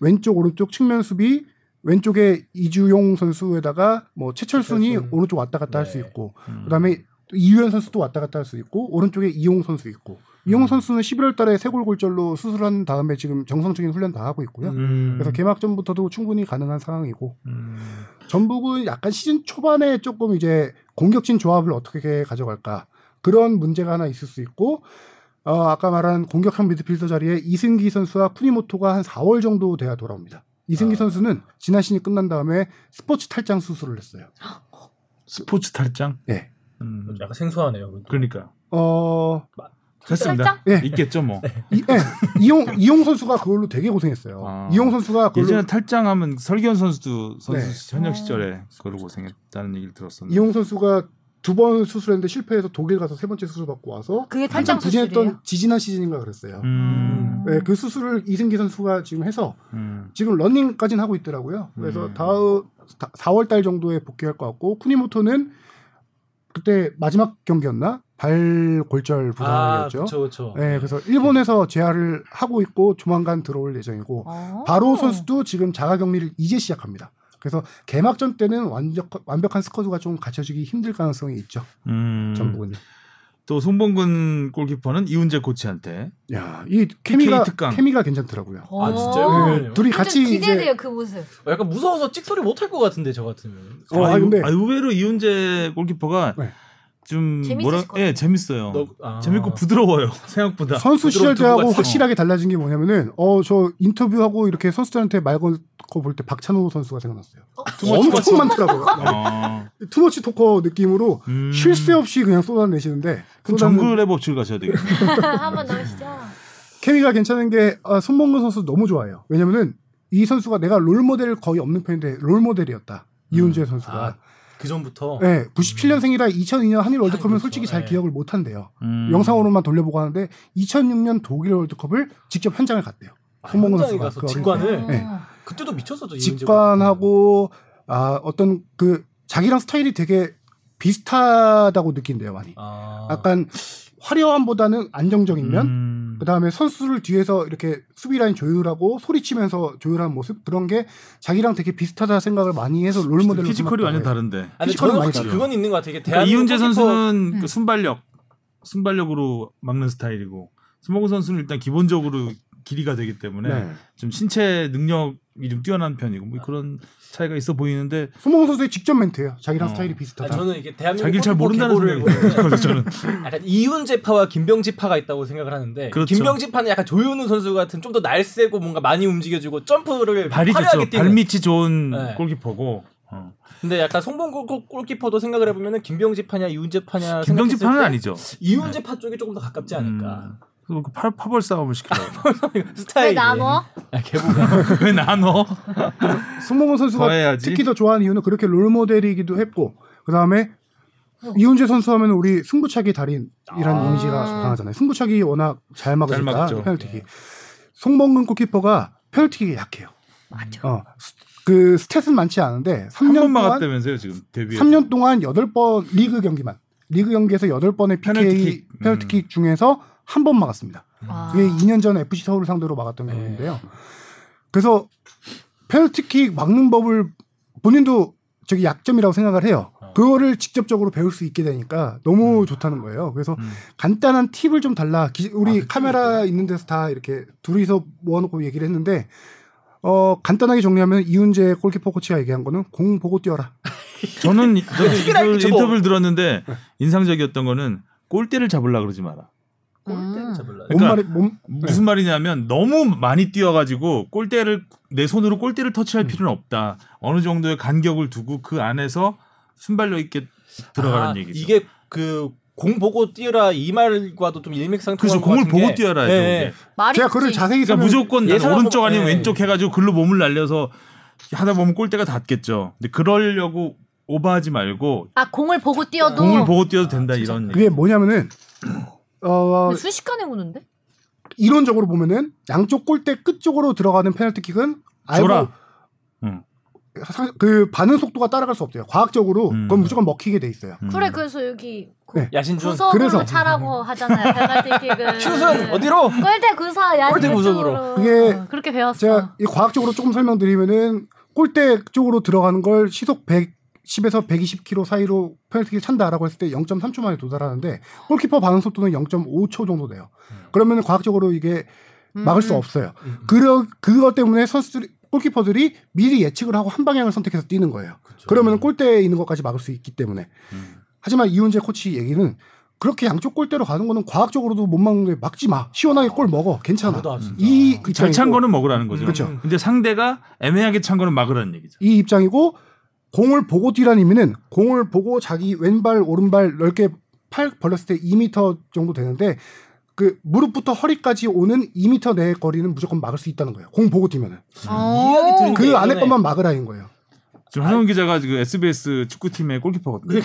왼쪽 오른쪽 측면 수비 왼쪽에 이주용 선수에다가 뭐 최철순이 최철순. 오른쪽 왔다 갔다 할수 네. 있고 음. 그다음에 또 이유현 선수도 왔다 갔다 할 수 있고 오른쪽에 이용 선수 있고 이용 음. 선수는 11월 달에 쇄골 골절로 수술한 다음에 지금 정상적인 훈련 다 하고 있고요. 음. 그래서 개막전부터도 충분히 가능한 상황이고 음. 전북은 약간 시즌 초반에 조금 이제 공격진 조합을 어떻게 가져갈까 그런 문제가 하나 있을 수 있고 어, 아까 말한 공격형 미드필더 자리에 이승기 선수와 푸니모토가 한 4월 정도 돼야 돌아옵니다. 이승기 아. 선수는 지난 시즌 끝난 다음에 스포츠 탈장 수술을 했어요. 스포츠 탈장. 네. 음. 약간 생소하네요. 그러니까 어, 됐습니다. 탈장? 예. 있겠죠 뭐. 이, 예, 이용 이용 선수가 그걸로 되게 고생했어요. 아. 이용 선수가 그걸로 예전에 탈장하면 설기현 선수도 선수 네. 현역 어. 시절에 그걸로 고생했다는 얘기를 들었었는데. 이용 선수가 두 번 수술했는데 실패해서 독일 가서 세 번째 수술 받고 와서 그게 한참? 부진했던 지지난 시즌인가 그랬어요. 음. 네, 그 수술을 이승기 선수가 지금 해서 음. 지금 러닝까지는 하고 있더라고요. 그래서 음. 다음 4월 달 정도에 복귀할 것 같고 쿠니모토는 그때 마지막 경기였나? 발 골절 아, 부상이었죠. 그렇죠, 그렇죠. 네, 그래서 일본에서 재활을 하고 있고 조만간 들어올 예정이고 어. 바로 선수도 지금 자가 격리를 이제 시작합니다. 그래서 개막전 때는 완벽, 완벽한 스쿼드가 좀 갖춰지기 힘들 가능성이 있죠. 음. 전북은요. 또 송범근 골키퍼는 이훈재 코치한테 야, 이 케미가 특강. 케미가 괜찮더라고요. 아, 진짜요? 어. 네. 둘이 좀 같이 기대돼요 이제 그 모습. 어, 약간 무서워서 찍소리 못할 것 같은데 저 같으면. 어, 아, 아, 근데 아, 의외로 이훈재 골키퍼가 네. 좀 뭐라. 예 재밌어요. 너- 아. 재밌고 부드러워요 <laughs> 생각보다. 선수 시절 때하고 확실하게 달라진 게 뭐냐면은 어 저 인터뷰하고 이렇게 선수들한테 말건거볼때 박찬호 선수가 생각났어요. 투머치 엄청 많더라고요. 어, 투머치 토커 느낌으로 음. 쉴새 없이 그냥 쏟아내시는데 그럼 쏟아내는 정글의 법칙을 가셔야 되겠네. <laughs> 한번 넣으시죠. 케미가 괜찮은 게 아, 손목근 선수 너무 좋아해요. 왜냐면은 이 선수가 내가 롤 모델 거의 없는 편인데 롤 모델이었다. 이훈재 선수가. 아, 그 전부터. 네, 97년생이라 2002년 한일 월드컵은 솔직히 잘 네. 기억을 못 한대요. 음. 영상으로만 돌려보고 하는데 2006년 독일 월드컵을 직접 현장을 갔대요. 현장에 선수가 가서 그 직관을 네. 그때도 미쳤었죠. 직관하고 아 어떤 그 자기랑 스타일이 되게 비슷하다고 느낀대요 많이. 아, 약간 화려함보다는 안정적인 면. 음. 그다음에 선수를 뒤에서 이렇게 수비 라인 조율하고 소리치면서 조율하는 모습 그런 게 자기랑 되게 비슷하다 생각을 많이 해서 롤 모델로 피지컬이 완전. 다른데. 아니, 저는 많이. 그건 있는 것 같아요. 그러니까 골키퍼- 선수는 음. 그 순발력, 순발력으로 막는 스타일이고 손목근 선수는 일단 기본적으로 길이가 되기 때문에 네. 좀 신체 능력이 좀 뛰어난 편이고 뭐 그런 차이가 있어 보이는데 손목원 선수의 직접 멘트예요. 자기랑 어. 스타일이 비슷하다. 저는 이게 대한민국 자기를 잘 골키퍼 모른다는 생각이. 저는. <laughs> 약간 이훈재파와 김병지파가 있다고 생각을 하는데 그렇죠. 김병지파는 약간 조현우 선수 같은 좀 더 날쌔고 뭔가 많이 움직여주고 점프를 발이 좋죠. 뛰는 발밑이 좋은 네. 골키퍼고. 어. 근데 약간 송봉골 골- 골키퍼도 생각을 해보면은 김병지파냐 이훈재파냐 김병지파는 아니죠. 이훈재파 쪽이 조금 더 가깝지 않을까 음. 그 팔, 파벌 싸움을 시켜요. <laughs> 왜 스타일이 나눠? 아, 개보가 왜 나눠? <laughs> 손목원 선수가 더 해야지. 특히 더 좋아하는 이유는 그렇게 롤 모델이기도 했고 그 다음에 이훈재 선수 하면 우리 승부차기 달인이라는 아. 이미지가 강하잖아요. 승부차기 워낙 잘 막으니까. 페널티킥. 송범근 골키퍼가 페널티킥이 약해요. 맞죠. 어, 스- 그 stat은 많지 않은데 한 3년 번 동안 막았다면서요 지금 데뷔. 3년 동안 8번 리그 경기만 리그 경기에서 8번의 PK 페널티킥. 페널티킥, 음. 중에서 한 번 막았습니다. 아. 그게 2년 전 FC 서울을 상대로 막았던 네. 경우인데요. 그래서 페널티킥 막는 법을 본인도 저기 약점이라고 생각을 해요. 어. 그거를 직접적으로 배울 수 있게 되니까 너무 좋다는 거예요. 그래서 음. 간단한 팁을 좀 달라. 기- 우리 아, 그 카메라 있는 데서 다 이렇게 둘이서 모아놓고 얘기를 했는데 어 간단하게 정리하면 이훈재 골키퍼 코치가 얘기한 거는 공 보고 뛰어라. <laughs> 저는 저는. <laughs> 인터뷰를 들었는데 인상적이었던 거는 골대를 잡으려 그러지 마라. 잡을라 그러니까 몸말이 몸 무슨 말이냐면 너무 많이 뛰어가지고 골대를 내 손으로 골대를 터치할 음. 필요는 없다. 어느 정도의 간격을 두고 그 안에서 순발력 있게 들어가는 아, 얘기죠. 이게 그 공 보고 뛰어라 이 말과도 좀 일맥상통하는 것 공을 같은 보고 게 뛰어라 예, 해요. 예. 말이 제가 그걸. 자세히 그러니까. 무조건 오른쪽 아니면 예. 왼쪽 해가지고 글로 몸을 날려서 하다 보면 골대가 닿겠죠. 근데 그러려고 오버하지 말고 아 공을 보고 뛰어도 공을 보고 뛰어도 된다 이런. 그게 뭐냐면은 <clears throat> 어 근데 순식간에 오는데? 이론적으로 보면은 양쪽 골대 끝 쪽으로 들어가는 페널티킥은 알고. 응. 사- 그 반응 속도가 따라갈 수 없어요. 과학적으로 음. 그건 무조건 먹히게 돼 있어요. 음. 그래 그래서 여기 그 네. 야신준 그래서. 차라고 하잖아요 페널티킥은. <laughs> 슛은 어디로? 골대 구석 야신 골대 구석으로. 쪽으로. 그게 그렇게 배웠어. 제가 이 과학적으로 조금 설명드리면은 골대 쪽으로 들어가는 걸 시속 110에서 120km 사이로 페널티킥을 찬다라고 했을 때 0.3초 만에 도달하는데 골키퍼 반응 속도는 0.5초 정도 돼요. 그러면 과학적으로 이게 막을 수 음. 없어요. 음. 그러 그것 때문에 선수들이 골키퍼들이 미리 예측을 하고 한 방향을 선택해서 뛰는 거예요. 그렇죠. 그러면 골대에 있는 것까지 막을 수 있기 때문에. 음. 하지만 이훈재 코치 얘기는 그렇게 양쪽 골대로 가는 거는 과학적으로도 못 막는데 막지 마. 시원하게 골 먹어. 괜찮아. 나보다 진짜. 이잘찬 입장이고, 거는 먹으라는 거죠. 그렇죠. 근데 상대가 애매하게 찬 거는 막으라는 얘기죠. 이 입장이고 공을 보고 뛰라는 의미는 공을 보고 자기 왼발 오른발 넓게 팔 벌렸을 때 2m 정도 되는데 그 무릎부터 허리까지 오는 2m 내의 거리는 무조건 막을 수 있다는 거예요. 공 보고 뛰면은. 어. 들은 게그 안에 것만 막으라는 거예요. 지금 한영 기자가 지금 SBS 축구팀의 골키퍼거든요.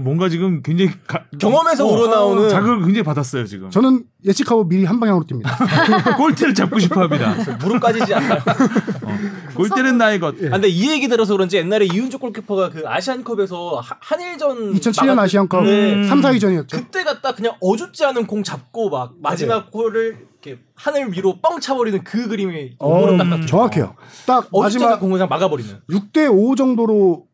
뭔가 지금 굉장히 가- 경험에서 어, 우러나오는 자극을 굉장히 받았어요 지금. 저는 예측하고 미리 한 방향으로 뜁니다. <laughs> 골대를 잡고 싶어합니다. 무릎 까지지 않아요. 골대는 나의 것. 예. 아, 근데 이 얘기 들어서 그런지 옛날에 이윤주 골키퍼가 그 아시안컵에서 하- 한일전 2007년 막았을 아시안컵 때 음. 3, 4위전이었죠. 그때 갖다 그냥 어줍지 않은 공 잡고 막 마지막 골을 이렇게 하늘 위로 뻥 차버리는 그 그림이 어, 같은 정확해요. 딱 어줍지 않은 마지막 공을 그냥 막아버리는. 6대 5 정도로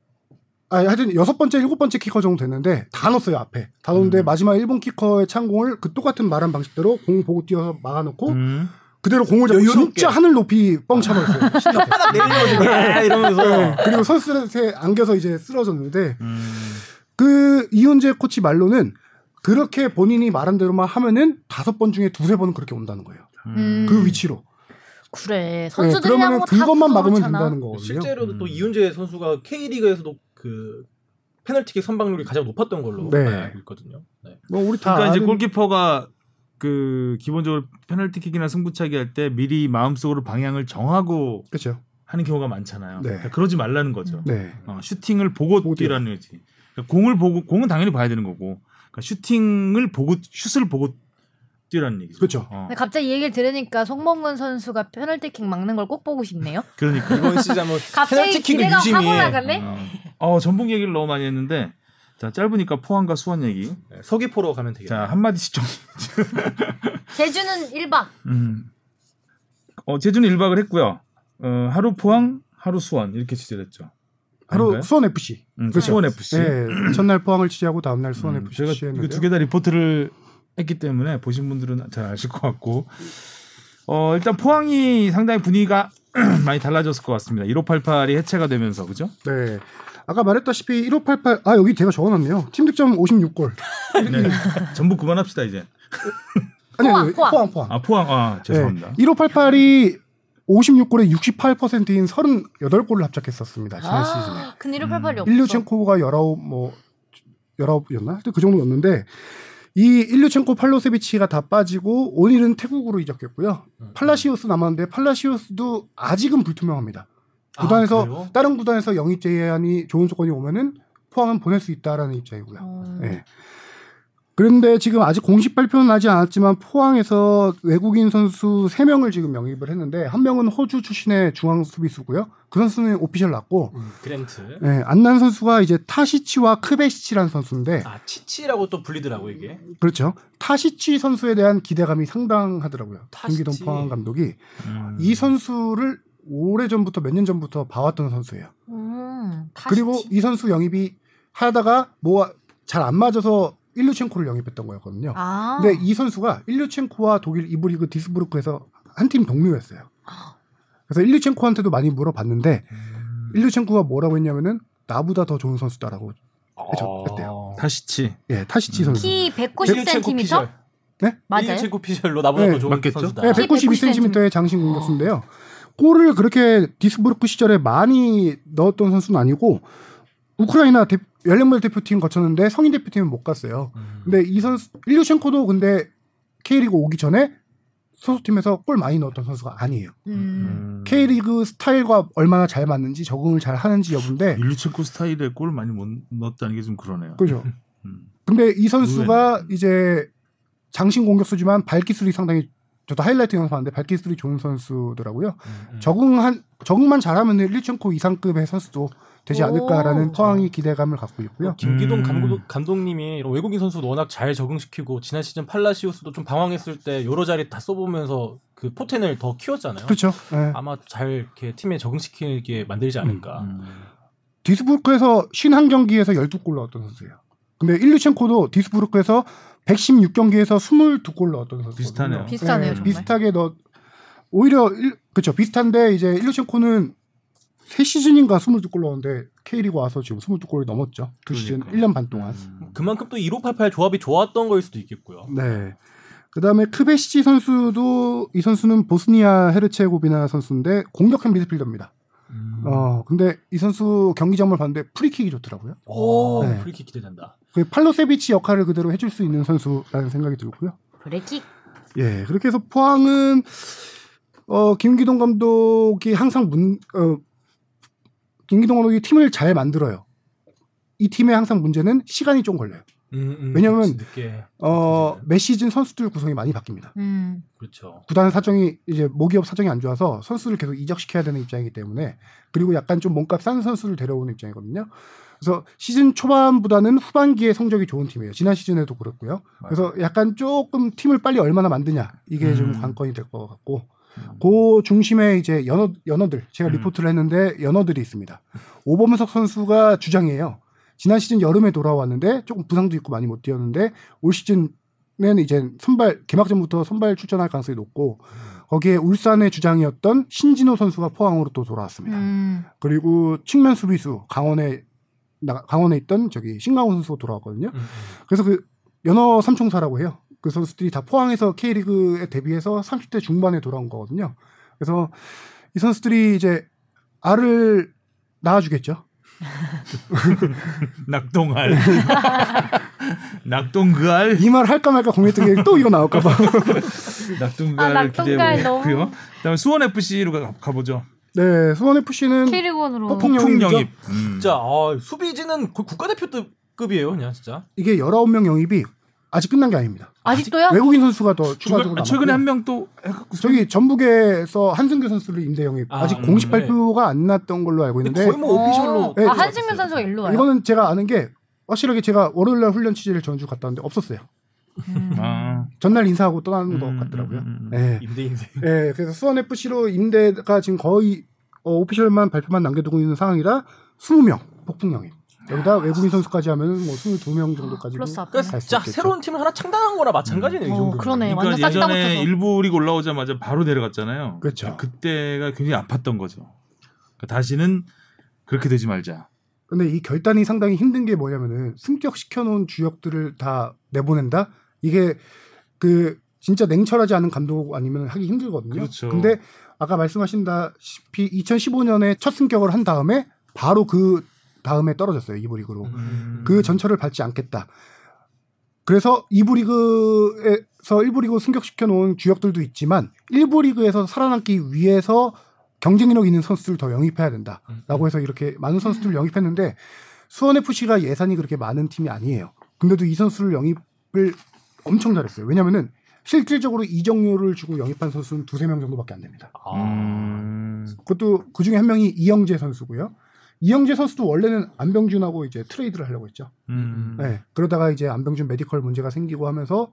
아니 하여튼 여섯 번째, 일곱 번째 키커 정도 됐는데 다 넣었어요 앞에. 다 넣었는데 음. 마지막 일본 키커의 찬 공을 그 똑같은 말한 방식대로 공 보고 뛰어서 막아놓고 음. 그대로 공을 잡고 여유롭게. 진짜 하늘 높이 뻥 차버렸어요. 혓바닥 내리는 거지. 야, 이러면서 네, 그리고 선수한테 안겨서 이제 쓰러졌는데 음. 그 이훈재 코치 말로는 그렇게 본인이 말한 대로만 하면은 다섯 번 중에 두세 번은 그렇게 온다는 거예요. 음. 그 위치로. 그래 네, 선수들이랑 그러면은 뭐 그것만 다 막으면. 된다는 거거든요. 실제로도 또 음. 이윤재 선수가 K리그에서도 그 페널티킥 선방률이 가장 높았던 걸로 네. 알고 있거든요. 네. 뭐 우리 다 그러니까 이제 아는- 골키퍼가 그 기본적으로 페널티킥이나 승부차기 할 때 미리 마음속으로 방향을 정하고 그렇죠. 하는 경우가 많잖아요. 네. 그러니까 그러지 말라는 거죠. 네. 어, 슈팅을 보고 보고 뛰라는 거지. 그러니까 공을 보고 공은 당연히 봐야 되는 거고 그러니까 슈팅을 보고 슛을 보고 뛰라는 얘기죠. 그렇죠. 어, 갑자기 이 얘기를 들으니까 송범근 선수가 페널티킥 막는 걸 꼭 보고 싶네요. 그러니까 이번 시즌 뭐 <laughs> 갑자기 기대가 확 유심히 올라가네. 어, 어, 전북 얘기를 너무 많이 했는데 자 짧으니까 포항과 수원 얘기. 네, 서귀포로 가면 되겠네요. 자 한 마디씩 좀. 제주는 1박. 음. 어 제주는 1박을 했고요. 어, 하루 포항, 하루 수원 이렇게 취재했죠. 하루 수원 FC. 음, 그렇죠. 수원 FC. 네, 첫날 포항을 취재하고 다음 날 수원 음, FC 제가 취재했는데. 두개 다 리포트를 했기 때문에 보신 분들은 잘 아실 것 같고 어 일단 포항이 상당히 분위기가 <clears throat> 많이 달라졌을 것 같습니다. 1588이 해체가 되면서 그죠? 네. 아까 말했다시피 1588. 아 여기 제가 적어놨네요. 팀 득점 56골. 네. <laughs> 전부 그만합시다 이제. <laughs> 아니 포항, 포항. 포항 포항. 아 포항 아 죄송합니다. 네. 1588이 56골에 68%인 38골을 합작했었습니다. 지난 시즌에. 아, 근데 188이 없어. 일류첸코가 19뭐 19이었나? 하여튼 그 정도였는데 이 일류첸코 팔로세비치가 다 빠지고 오닐은 태국으로 이적했고요. 음. 팔라시오스 남았는데 팔라시오스도 아직은 불투명합니다. 구단에서 아? 다른 구단에서 영입 제안이 좋은 조건이 오면은 포항은 보낼 수 있다라는 입장이고요. 어. 네. 그런데 지금 아직 공식 발표는 나지 않았지만 포항에서 외국인 선수 3명을 지금 영입을 했는데 한 명은 호주 출신의 중앙 수비수고요. 그 선수는 official 났고 음, 그랜트. 네, 안난 선수가 이제 타시치와 크베시치라는 선수인데 아 치치라고 또 불리더라고 이게. 그렇죠. 타시치 선수에 대한 기대감이 상당하더라고요. 타시치. 김기동 포항 감독이 음. 이 선수를 오래 전부터 몇 년 전부터 봐왔던 선수예요. 음, 그리고 치- 이 선수 영입이 하다가 뭐 잘 안 맞아서 일류첸코를 영입했던 거였거든요. 아. 근데 이 선수가 일류첸코와 독일 이브리그 디스부르크에서 한 팀 동료였어요. 그래서 일류첸코한테도 많이 물어봤는데 음. 일류첸코가 뭐라고 했냐면은 나보다 더 좋은 선수다라고 어. 했대요. 다시치. 예, 타시치 선수. 키 일류첸코 190cm? 피셜. 네? 맞아요. 일류첸코 피셜로 나보다 네, 더 좋은 맞겠죠? 선수다. 네, 키 192cm의 장신 공격수인데요. 골을 그렇게 뒤스부르크 시절에 많이 넣었던 선수는 아니고 우크라이나 대, 연령별 대표팀 거쳤는데 성인 대표팀은 못 갔어요. 음. 근데 이 선수 일류첸코도 근데 K리그 오기 전에 소속팀에서 골 많이 넣었던 선수가 아니에요. 음. K리그 스타일과 얼마나 잘 맞는지 적응을 잘 하는지 여부인데 일류첸코 스타일에 골 많이 못 넣었다는 게 좀 그러네요. 그죠. 음. 근데 이 선수가 의외네. 이제 장신 공격수지만 발기술이 상당히 저도 하이라이트 영상 봤는데 발기술이 좋은 선수더라고요. 음, 음. 적응한 적응만 잘하면 일류첸코 이상급의 선수도 되지 오. 않을까라는 포항이 기대감을 갖고 있고요. 김기동 음. 감독, 감독님이 이런 외국인 선수 워낙 잘 적응시키고 지난 시즌 팔라시오스도 좀 방황했을 때 여러 자리 다 써보면서 그 포텐을 더 키웠잖아요. 그렇죠. 예. 아마 잘 이렇게 팀에 적응시키게 만들지 않을까. 음. 디스부르크에서 51경기에서 12골 넣었던 선수예요. 근데 일류첸코도 디스부르크에서 116경기에서 22골 넣었던 선수. 비슷하네요. 비슷하네요, 정말. 비슷하게 넣 오히려 일, 그렇죠. 비슷한데 이제 일류첸코는 세 시즌인가 22골 넣었는데 K리그 와서 지금 22골이 넘었죠. 두 시즌 그러니까. 1년 반 동안. 음. 그만큼 또 1588 조합이 좋았던 거일 수도 있겠고요. 네. 그다음에 크베시치 선수도 이 선수는 보스니아 헤르체고비나 선수인데 공격형 미드필더입니다. 음. 어 근데 이 선수 경기장을 봤는데 프리킥이 좋더라고요. 오, 네. 프리킥 기대된다. 그 팔로세비치 역할을 그대로 해줄 수 있는 선수라는 생각이 들고요. 프리킥. 예, 그렇게 해서 포항은 어 김기동 감독이 항상 문 어, 김기동 감독이 팀을 잘 만들어요. 이 팀의 항상 문제는 시간이 좀 걸려요. 음, 음, 왜냐면 늦게 어, 매 시즌 선수들 구성이 많이 바뀝니다. 음. 그렇죠. 구단 사정이 이제 모기업 사정이 안 좋아서 선수를 계속 이적시켜야 되는 입장이기 때문에 그리고 약간 좀 몸값 싼 선수를 데려오는 입장이거든요. 그래서 시즌 초반보다는 후반기에 성적이 좋은 팀이에요. 지난 시즌에도 그렇고요. 그래서 약간 조금 팀을 빨리 얼마나 만드냐 이게 좀 음. 관건이 될 것 같고 음. 그 중심에 이제 연어 연어들 제가 음. 리포트를 했는데 연어들이 있습니다. 오범석 선수가 주장이에요. 지난 시즌 여름에 돌아왔는데 조금 부상도 있고 많이 못 뛰었는데 올 시즌은 이제 선발 개막전부터 선발 출전할 가능성이 높고 거기에 울산의 주장이었던 신진호 선수가 포항으로 또 돌아왔습니다. 음. 그리고 측면 수비수 강원에 나- 강원에 있던 저기 신강호 선수가 돌아왔거든요. 음, 음. 그래서 그 연어 삼총사라고 해요. 그 선수들이 다 포항에서 K리그에 데뷔해서 30대 중반에 돌아온 거거든요. 그래서 이 선수들이 이제 알을 낳아주겠죠. <laughs> 낙동알. 낙동그알. <laughs> 이 말 할까 말까 고민했던 게 또 이거 나올까 봐. <laughs> 낙동갈 아, 기대해 낙동갈 너무- 보고요. 그다음에 수원 FC로 가, 가보죠. 네, 수원 FC는 K리그원으로. 폭풍- 영입이죠? 영입. 음. 진짜 아, 수비진은 국가대표급이에요, 그냥 진짜. 이게 19명 영입이 아직 끝난 게 아닙니다. 아직도요? 외국인 선수가 더 추가, 추가적으로 아, 최근에 남았고요. 한명또 해갖고 저기 전북에서 한승규 선수를 임대 영입 아, 아직 음, 공식 네. 발표가 안 났던 걸로 알고 있는데 거의 뭐 오피셜로. 어. 네, 아, 네, 한승민 선수가 일로 와요. 이거는 제가 아는 게 확실하게 제가 월요일 날 훈련 취재를 전주 갔다 왔는데 없었어요. 음. 아. 전날 인사하고 떠나는 음, 것 같더라고요. 음, 음, 음. 네. 임대 인생. 네, 그래서 수원 FC로 임대가 지금 거의 어, 오피셜만 발표만 남겨두고 있는 상황이라 20명 폭풍 영입. 여기다 외국인 선수까지 하면 뭐 22명 정도까지. 플러스 앞에. 그러니까 진짜 있겠죠. 새로운 팀을 하나 창단한 거나 마찬가지네요, 이 어, 정도. 그러네. 그러니까 완전 예전에. 일부 리그 올라오자마자 바로 내려갔잖아요. 그렇죠. 그때가 굉장히 아팠던 거죠. 그러니까 다시는 그렇게 되지 말자. 근데 이 결단이 상당히 힘든 게 뭐냐면은 승격 시켜 놓은 주역들을 다 내보낸다. 이게 그 진짜 냉철하지 않은 감독 아니면 하기 힘들거든요. 그렇죠. 근데 아까 말씀하신다시피 2015년에 첫 승격을 한 다음에 바로 그 다음에 떨어졌어요 이부 리그로. 음. 그 전철을 밟지 않겠다. 그래서 2부 리그에서 1부 리그 승격시켜 놓은 주역들도 있지만 1부 리그에서 살아남기 위해서 경쟁력 있는 선수를 더 영입해야 된다라고 해서 이렇게 많은 선수들을 영입했는데 수원 FC가 예산이 그렇게 많은 팀이 아니에요. 근데도 이 선수를 영입을 엄청 잘했어요. 왜냐면은 실질적으로 이적료를 주고 영입한 선수는 두세 명 정도밖에 안 됩니다. 아. 음. 그것도 그 중에 한 명이 이영재 선수고요. 이영재 선수도 원래는 안병준하고 이제 트레이드를 하려고 했죠. 음. 네. 그러다가 이제 안병준 메디컬 문제가 생기고 하면서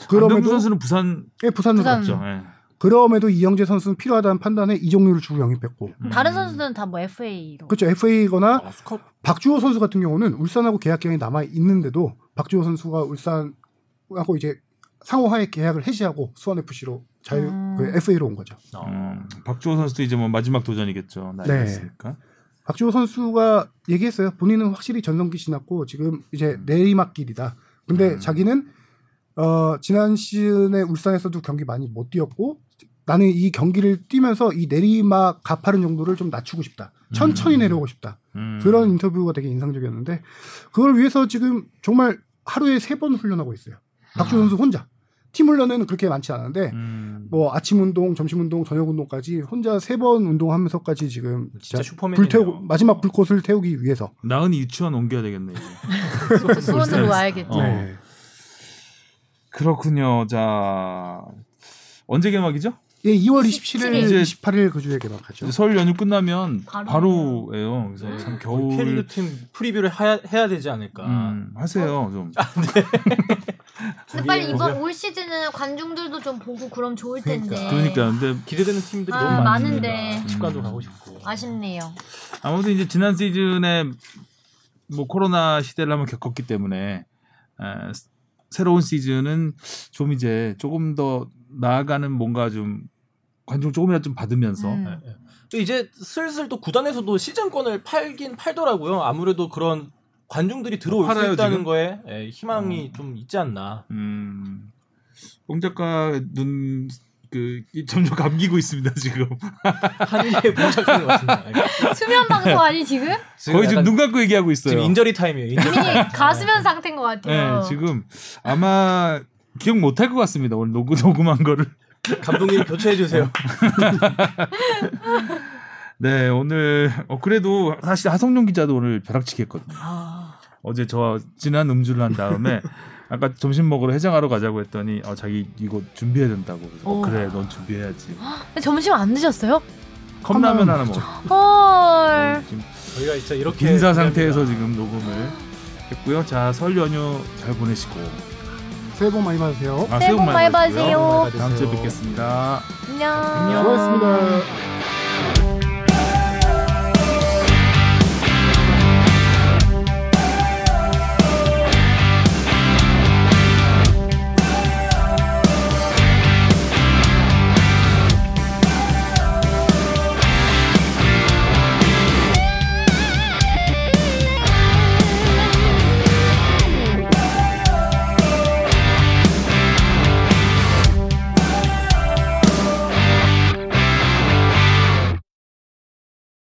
안병준 그럼에도 선수는 부산 예, 부산으로 부산. 갔죠. 예. 그럼에도 이영재 선수는 필요하다는 판단에 이적료를 주고 영입했고 음. 다른 선수들은 다 뭐 FA로. 그렇죠. FA거나 아, 스컵. 박주호 선수 같은 경우는 울산하고 계약 기간이 남아 있는데도 박주호 선수가 울산하고 이제 상호하에 계약을 해지하고 수원 FC로 자유 음. 그 FA로 온 거죠. 어. 음. 박주호 선수도 이제 뭐 마지막 도전이겠죠. 나이가 네. 있으니까. 박주호 선수가 얘기했어요. 본인은 확실히 전성기 지났고 지금 이제 내리막길이다. 근데 음. 자기는 어 지난 시즌에 울산에서도 경기 많이 못 뛰었고 나는 이 경기를 뛰면서 이 내리막 가파른 정도를 좀 낮추고 싶다. 천천히 음. 내려오고 싶다. 음. 그런 인터뷰가 되게 인상적이었는데 그걸 위해서 지금 정말 하루에 세 번 훈련하고 있어요. 박주 선수 혼자. 팀 훈련에는 그렇게 많지 않은데 음. 뭐 아침 운동, 점심 운동, 저녁 운동까지 혼자 세 번 운동하면서까지 지금 진짜 슈퍼맨이네요. 불태우고 마지막 불꽃을 태우기 위해서. 나은이 유치원 옮겨야 되겠네. <laughs> 수원으로 와야겠죠. 어. 네. 그렇군요. 자 언제 개막이죠? 예, 2월 27일, 17일. 28일 그 주에 개막하죠. 설 연휴 끝나면 바로. 바로 예요. 그래서 네. 참 겨울 캐리그 팀 프리뷰를 해야, 해야 되지 않을까. 음, 하세요 좀. <laughs> 근데 빨리 이번 올 시즌은 관중들도 좀 보고 그럼 좋을 텐데. 그러니까 근데 기대되는 팀들이 아, 너무 많은데. 직관도 음. 가고 싶고. 아쉽네요. 아무튼 이제 지난 시즌에 뭐 코로나 시대를 한번 겪었기 때문에 에, 새로운 시즌은 좀 이제 조금 더 나아가는 뭔가 좀 관중 조금이라도 좀 받으면서 음. 네, 네. 또 이제 슬슬 또 구단에서도 시즌권을 팔긴 팔더라고요. 아무래도 그런 관중들이 들어올 팔아요, 수 있다는 지금? 거에 예, 희망이 좀 있지 않나. 음, 뽕 작가 눈 그 점점 감기고 있습니다 지금 <laughs> 봉착하는 것 같습니다. <laughs> 수면 방송 아니 지금? 거의 지금 눈 감고 얘기하고 있어요. 지금 인저리 타임이에요. 이미 타임. 가수면 상태인 것 같아요. 네, 지금 아마 기억 못할 것 같습니다. 오늘 녹음 녹음한 거를. 감독님 교체해 주세요. <laughs> 네, 오늘 어, 그래도 사실 하성룡 기자도 오늘 벼락치기 했거든요. 아, 어제 저와 진한 음주를 한 다음에 <laughs> 아까 점심 먹으러 해장하러 가자고 했더니 어, 자기 이거 준비해야 된다고 그래서 어, 오. 그래 넌 준비해야지 근데 점심 안 드셨어요? 컵라면 하나 먹죠. 먹어 헐. 지금 저희가 진짜 이렇게 준비합니다. 상태에서 지금 녹음을 했고요 자 설 연휴 잘 보내시고 새해 복 많이 받으세요. 아, 새해 복 많이. 받으세요. 많이 받으세요. 다음 주에 뵙겠습니다 안녕. 안녕. 수고하셨습니다.